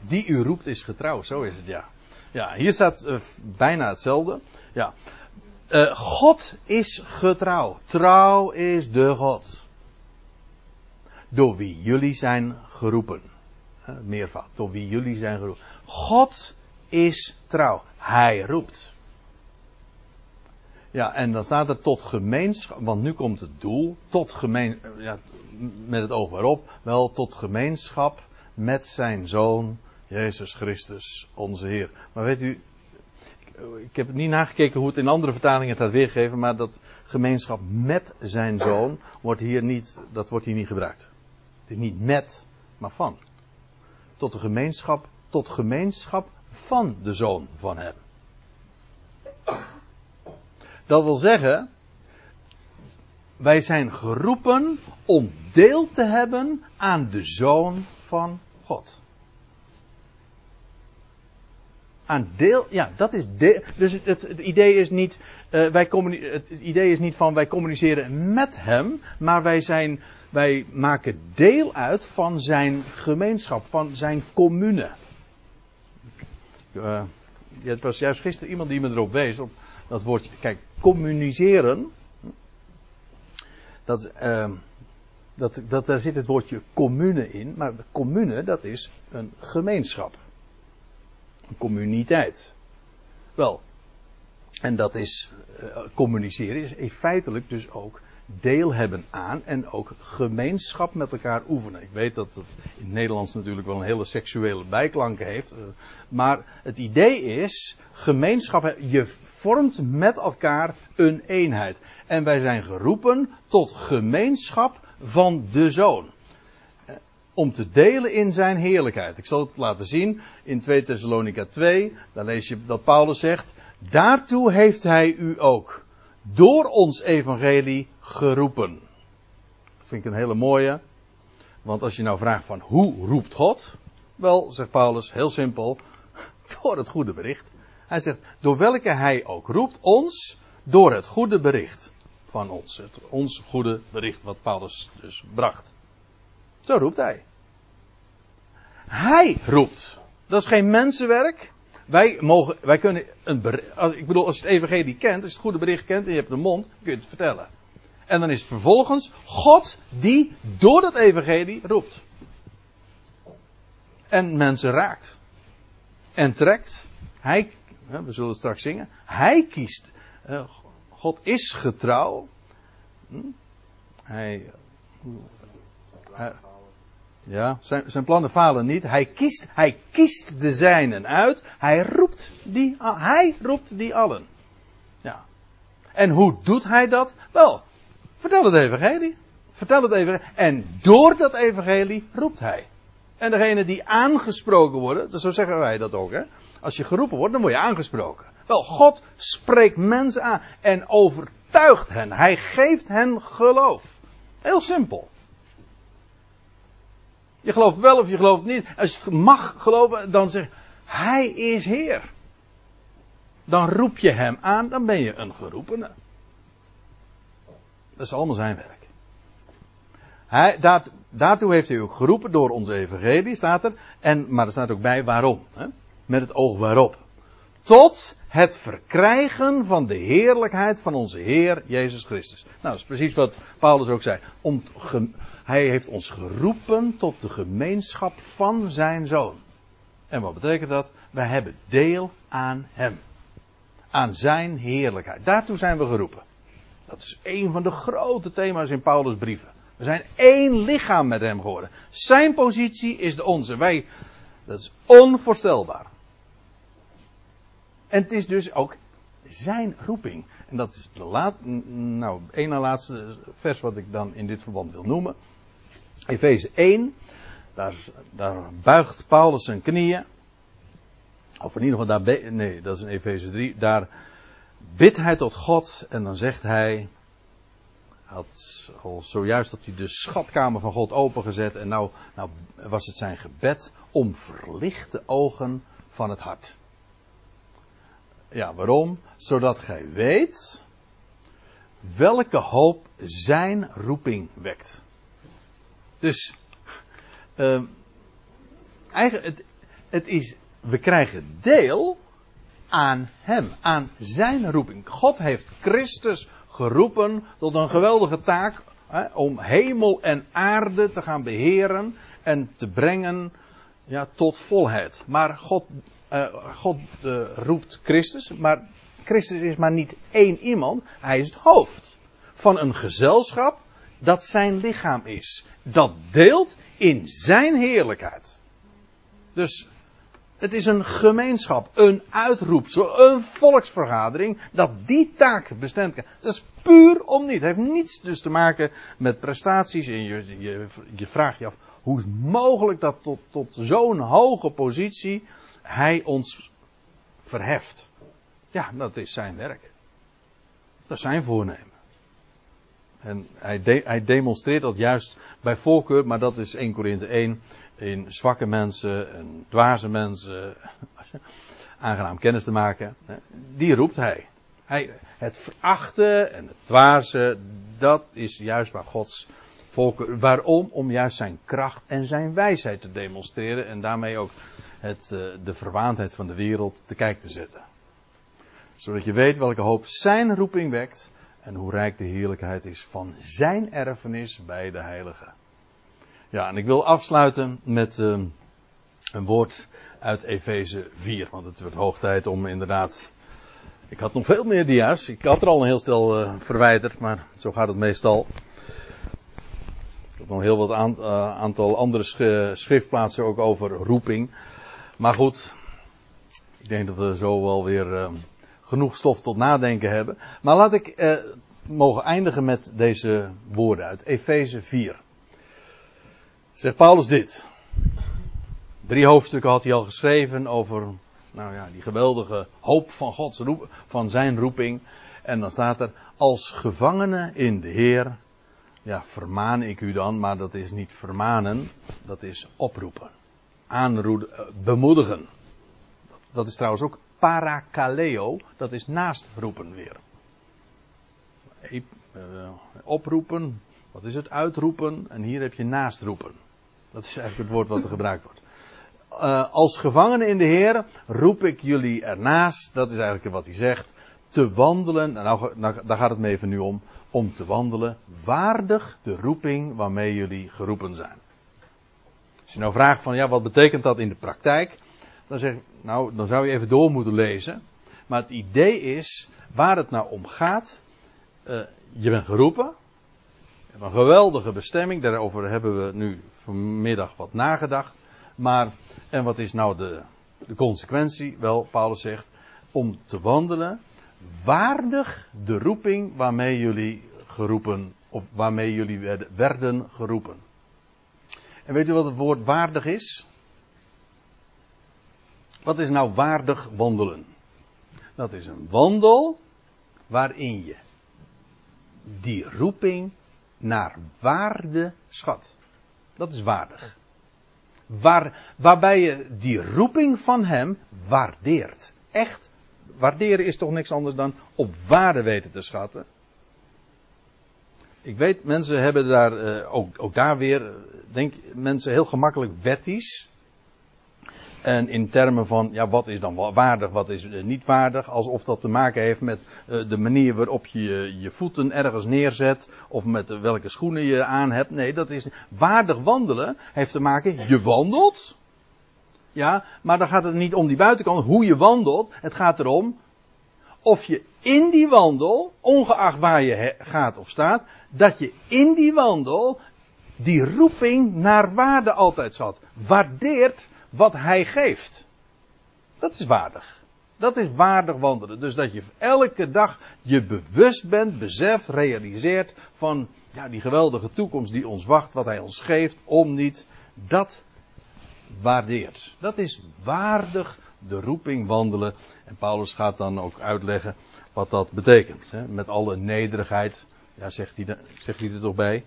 die u roept is getrouw, zo is het ja. Ja, hier staat uh, bijna hetzelfde. Ja. Uh, God is getrouw. Trouw is de God. Door wie jullie zijn geroepen. Uh, meervoud. Door wie jullie zijn geroepen. God is trouw. Hij roept. Ja, en dan staat er tot gemeenschap, want nu komt het doel, tot gemeen, ja, met het oog waarop, wel tot gemeenschap met zijn zoon, Jezus Christus, onze Heer. Maar weet u, ik heb niet nagekeken hoe het in andere vertalingen staat weergegeven, maar dat gemeenschap met zijn zoon wordt hier niet, dat wordt hier niet gebruikt. Het is niet met, maar van. Tot de gemeenschap, tot gemeenschap van de zoon van hem. Dat wil zeggen, wij zijn geroepen om deel te hebben aan de zoon van God. Aan deel, ja, dat is deel. Dus het, idee is niet, uh, wij het idee is niet van wij communiceren met hem, maar wij zijn, wij maken deel uit van zijn gemeenschap, van zijn commune. Uh, het was juist gisteren iemand die me erop wees, op dat woordje. Kijk, communiceren. Dat, uh, dat, dat, daar zit het woordje commune in. Maar commune, dat is een gemeenschap. Een communiteit. Wel, en dat is, uh, communiceren is feitelijk dus ook deel hebben aan en ook gemeenschap met elkaar oefenen. Ik weet dat het in het Nederlands natuurlijk wel een hele seksuele bijklank heeft. Eh, maar het idee is, gemeenschap, je vormt met elkaar een eenheid. En wij zijn geroepen tot gemeenschap van de Zoon. Eh, om te delen in zijn heerlijkheid. Ik zal het laten zien in 2 Thessalonica 2. Daar lees je dat Paulus zegt. Daartoe heeft hij u ook door ons evangelie geroepen. Dat vind ik een hele mooie. Want als je nou vraagt van hoe roept God? Wel, zegt Paulus, heel simpel, door het goede bericht. Hij zegt, door welke hij ook roept ons, door het goede bericht van ons. Het, ons goede bericht wat Paulus dus bracht. Zo roept hij. Hij roept. Dat is geen mensenwerk. Wij, mogen, wij kunnen een bericht, ik bedoel, als je het evangelie kent, als je het goede bericht kent en je hebt de mond, kun je het vertellen. En dan is het vervolgens God die door dat evangelie roept. En mensen raakt. En trekt. Hij, we zullen straks zingen. Hij kiest. Eh, God is getrouw. Hm? Hij, hij ja, zijn, zijn, plannen falen niet. Hij kiest, hij kiest de zijnen uit. Hij roept die, hij roept die allen. Ja. En hoe doet hij dat? Wel, vertel het evangelie. Vertel het evangelie. En door dat evangelie roept hij. En degene die aangesproken worden, zo zeggen wij dat ook, hè. Als je geroepen wordt, dan word je aangesproken. Wel, God spreekt mensen aan en overtuigt hen. Hij geeft hen geloof. Heel simpel. Je gelooft wel of je gelooft niet. Als je het mag geloven, dan zeg Hij is Heer. Dan roep je Hem aan, dan ben je een geroepene. Dat is allemaal zijn werk. Hij, daartoe heeft hij ook geroepen door onze evangelie, staat er. En, maar er staat ook bij waarom. Hè? Met het oog waarop. Tot het verkrijgen van de heerlijkheid van onze Heer Jezus Christus. Nou, dat is precies wat Paulus ook zei. Om, hij heeft ons geroepen tot de gemeenschap van zijn zoon. En wat betekent dat? Wij hebben deel aan hem. Aan zijn heerlijkheid. Daartoe zijn we geroepen. Dat is een van de grote thema's in Paulus' brieven. We zijn één lichaam met hem geworden. Zijn positie is de onze. Wij, dat is onvoorstelbaar. En het is dus ook zijn roeping. En dat is de laat, nou, één na laatste vers wat ik dan in dit verband wil noemen. Efeze 1, daar, buigt Paulus zijn knieën. Of in ieder geval, daar, nee, dat is in Efeze 3. Daar bidt hij tot God en dan zegt hij. Had al zojuist dat hij de schatkamer van God opengezet en nou, nou was het zijn gebed om verlichte ogen van het hart. Ja, waarom? Zodat gij weet welke hoop zijn roeping wekt. Dus, uh, eigenlijk, het, het is, we krijgen deel aan hem, aan zijn roeping. God heeft Christus geroepen tot een geweldige taak hè, om hemel en aarde te gaan beheren en te brengen ja, tot volheid. Maar God, uh, God uh, roept Christus, maar Christus is maar niet één iemand, hij is het hoofd van een gezelschap dat zijn lichaam is. Dat deelt in zijn heerlijkheid. Dus het is een gemeenschap, een uitroepsel, een volksvergadering dat die taak bestemd kan. Dat is puur om niet. Het heeft niets dus te maken met prestaties. En je, je, je vraagt je af, hoe is mogelijk dat tot, tot zo'n hoge positie hij ons verheft? Ja, dat is zijn werk. Dat is zijn voornemen. En hij, hij, demonstreert dat juist bij voorkeur, maar dat is 1 Korinthe 1, in zwakke mensen en dwaze mensen, aangenaam kennis te maken. Die roept hij. hij. Het verachten en het dwaze, dat is juist waar Gods Waarom? Om juist zijn kracht en zijn wijsheid te demonstreren en daarmee ook het, eh, de verwaandheid van de wereld te kijk te zetten. Zodat je weet welke hoop zijn roeping wekt en hoe rijk de heerlijkheid is van zijn erfenis bij de heiligen. Ja, en ik wil afsluiten met uh, een woord uit Efeze 4. Want het wordt hoog tijd om inderdaad. Ik had nog veel meer dia's. Ik had er al een heel stel uh, verwijderd, maar zo gaat het meestal. Heb nog heel wat uh, aantal andere sch schriftplaatsen ook over roeping. Maar goed, ik denk dat we zo wel weer ehm, genoeg stof tot nadenken hebben. Maar laat ik eh, mogen eindigen met deze woorden uit Efeze 4. Zegt Paulus dit. Drie hoofdstukken had hij al geschreven over nou ja, die geweldige hoop van Gods roep, van zijn roeping. En dan staat er, als gevangene in de Heer, ja, vermaan ik u dan, maar dat is niet vermanen, dat is oproepen. aanroeden, eh, bemoedigen. Dat is trouwens ook parakaleo, dat is naastroepen weer. E- eh, oproepen, wat is het? Uitroepen en hier heb je naastroepen. Dat is eigenlijk het woord wat er gebruikt wordt. Uh, als gevangenen in de Heer roep ik jullie ernaast, dat is eigenlijk wat hij zegt, te wandelen, nou, nou, daar gaat het me even nu om, om te wandelen waardig de roeping waarmee jullie geroepen zijn. Als je nou vraagt van ja, wat betekent dat in de praktijk? Dan zeg ik, nou, dan zou je even door moeten lezen. Maar het idee is, waar het nou om gaat, uh, je bent geroepen. Je hebt een geweldige bestemming, daarover hebben we nu vanmiddag wat nagedacht. Maar, en wat is nou de, de consequentie? Wel, Paulus zegt, om te wandelen waardig de roeping waarmee jullie geroepen, of waarmee jullie werden geroepen. En weet u wat het woord waardig is? Wat is nou waardig wandelen? Dat is een wandel waarin je die roeping naar waarde schat. Dat is waardig. Waar, waarbij je die roeping van hem waardeert. Echt waarderen is toch niks anders dan op waarde weten te schatten. Ik weet, mensen hebben daar, uh, ook, ook daar weer, eh, denk mensen heel gemakkelijk wetties. En in termen van, ja, wat is dan waardig, wat is uh, niet waardig. Alsof dat te maken heeft met de manier waarop je je voeten ergens neerzet. Of met welke schoenen je aan hebt. Nee, dat is, waardig wandelen heeft te maken, je wandelt. Ja, maar dan gaat het niet om die buitenkant, hoe je wandelt. Het gaat erom of je in die wandel, ongeacht waar je gaat of staat, dat je in die wandel die roeping naar waarde altijd zat. Waardeert wat hij geeft. Dat is waardig. Dat is waardig wandelen. Dus dat je elke dag je bewust bent, beseft, realiseert van ja, die geweldige toekomst die ons wacht, wat hij ons geeft, om niet. Dat waardeert. Dat is waardig de roeping wandelen. En Paulus gaat dan ook uitleggen wat dat betekent. Hè? Met alle nederigheid. Ja, zegt hij, zegt hij er toch bij?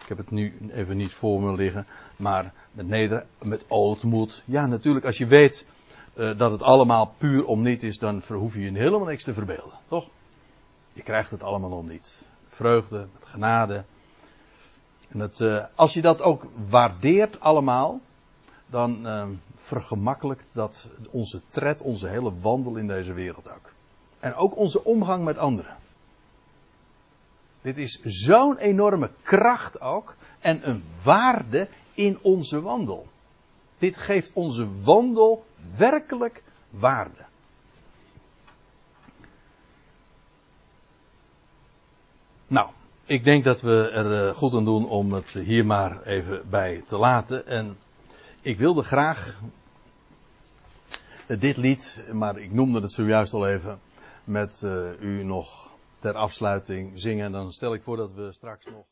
Ik heb het nu even niet voor me liggen. Maar met neder, met ootmoed. Ja, natuurlijk, als je weet uh, dat het allemaal puur om niet is, dan hoef je je helemaal niks te verbeelden. Toch? Je krijgt het allemaal om niet. Met vreugde, met genade. En het, uh, als je dat ook waardeert allemaal, dan uh, vergemakkelijkt dat onze tred, onze hele wandel in deze wereld ook. En ook onze omgang met anderen. Dit is zo'n enorme kracht ook en een waarde in onze wandel. Dit geeft onze wandel werkelijk waarde. Nou, ik denk dat we er eh, goed aan doen om het hier maar even bij te laten. En ik wilde graag dit lied, maar ik noemde het zojuist al even, met uh, u nog ter afsluiting zingen. Dan stel ik voor dat we straks nog.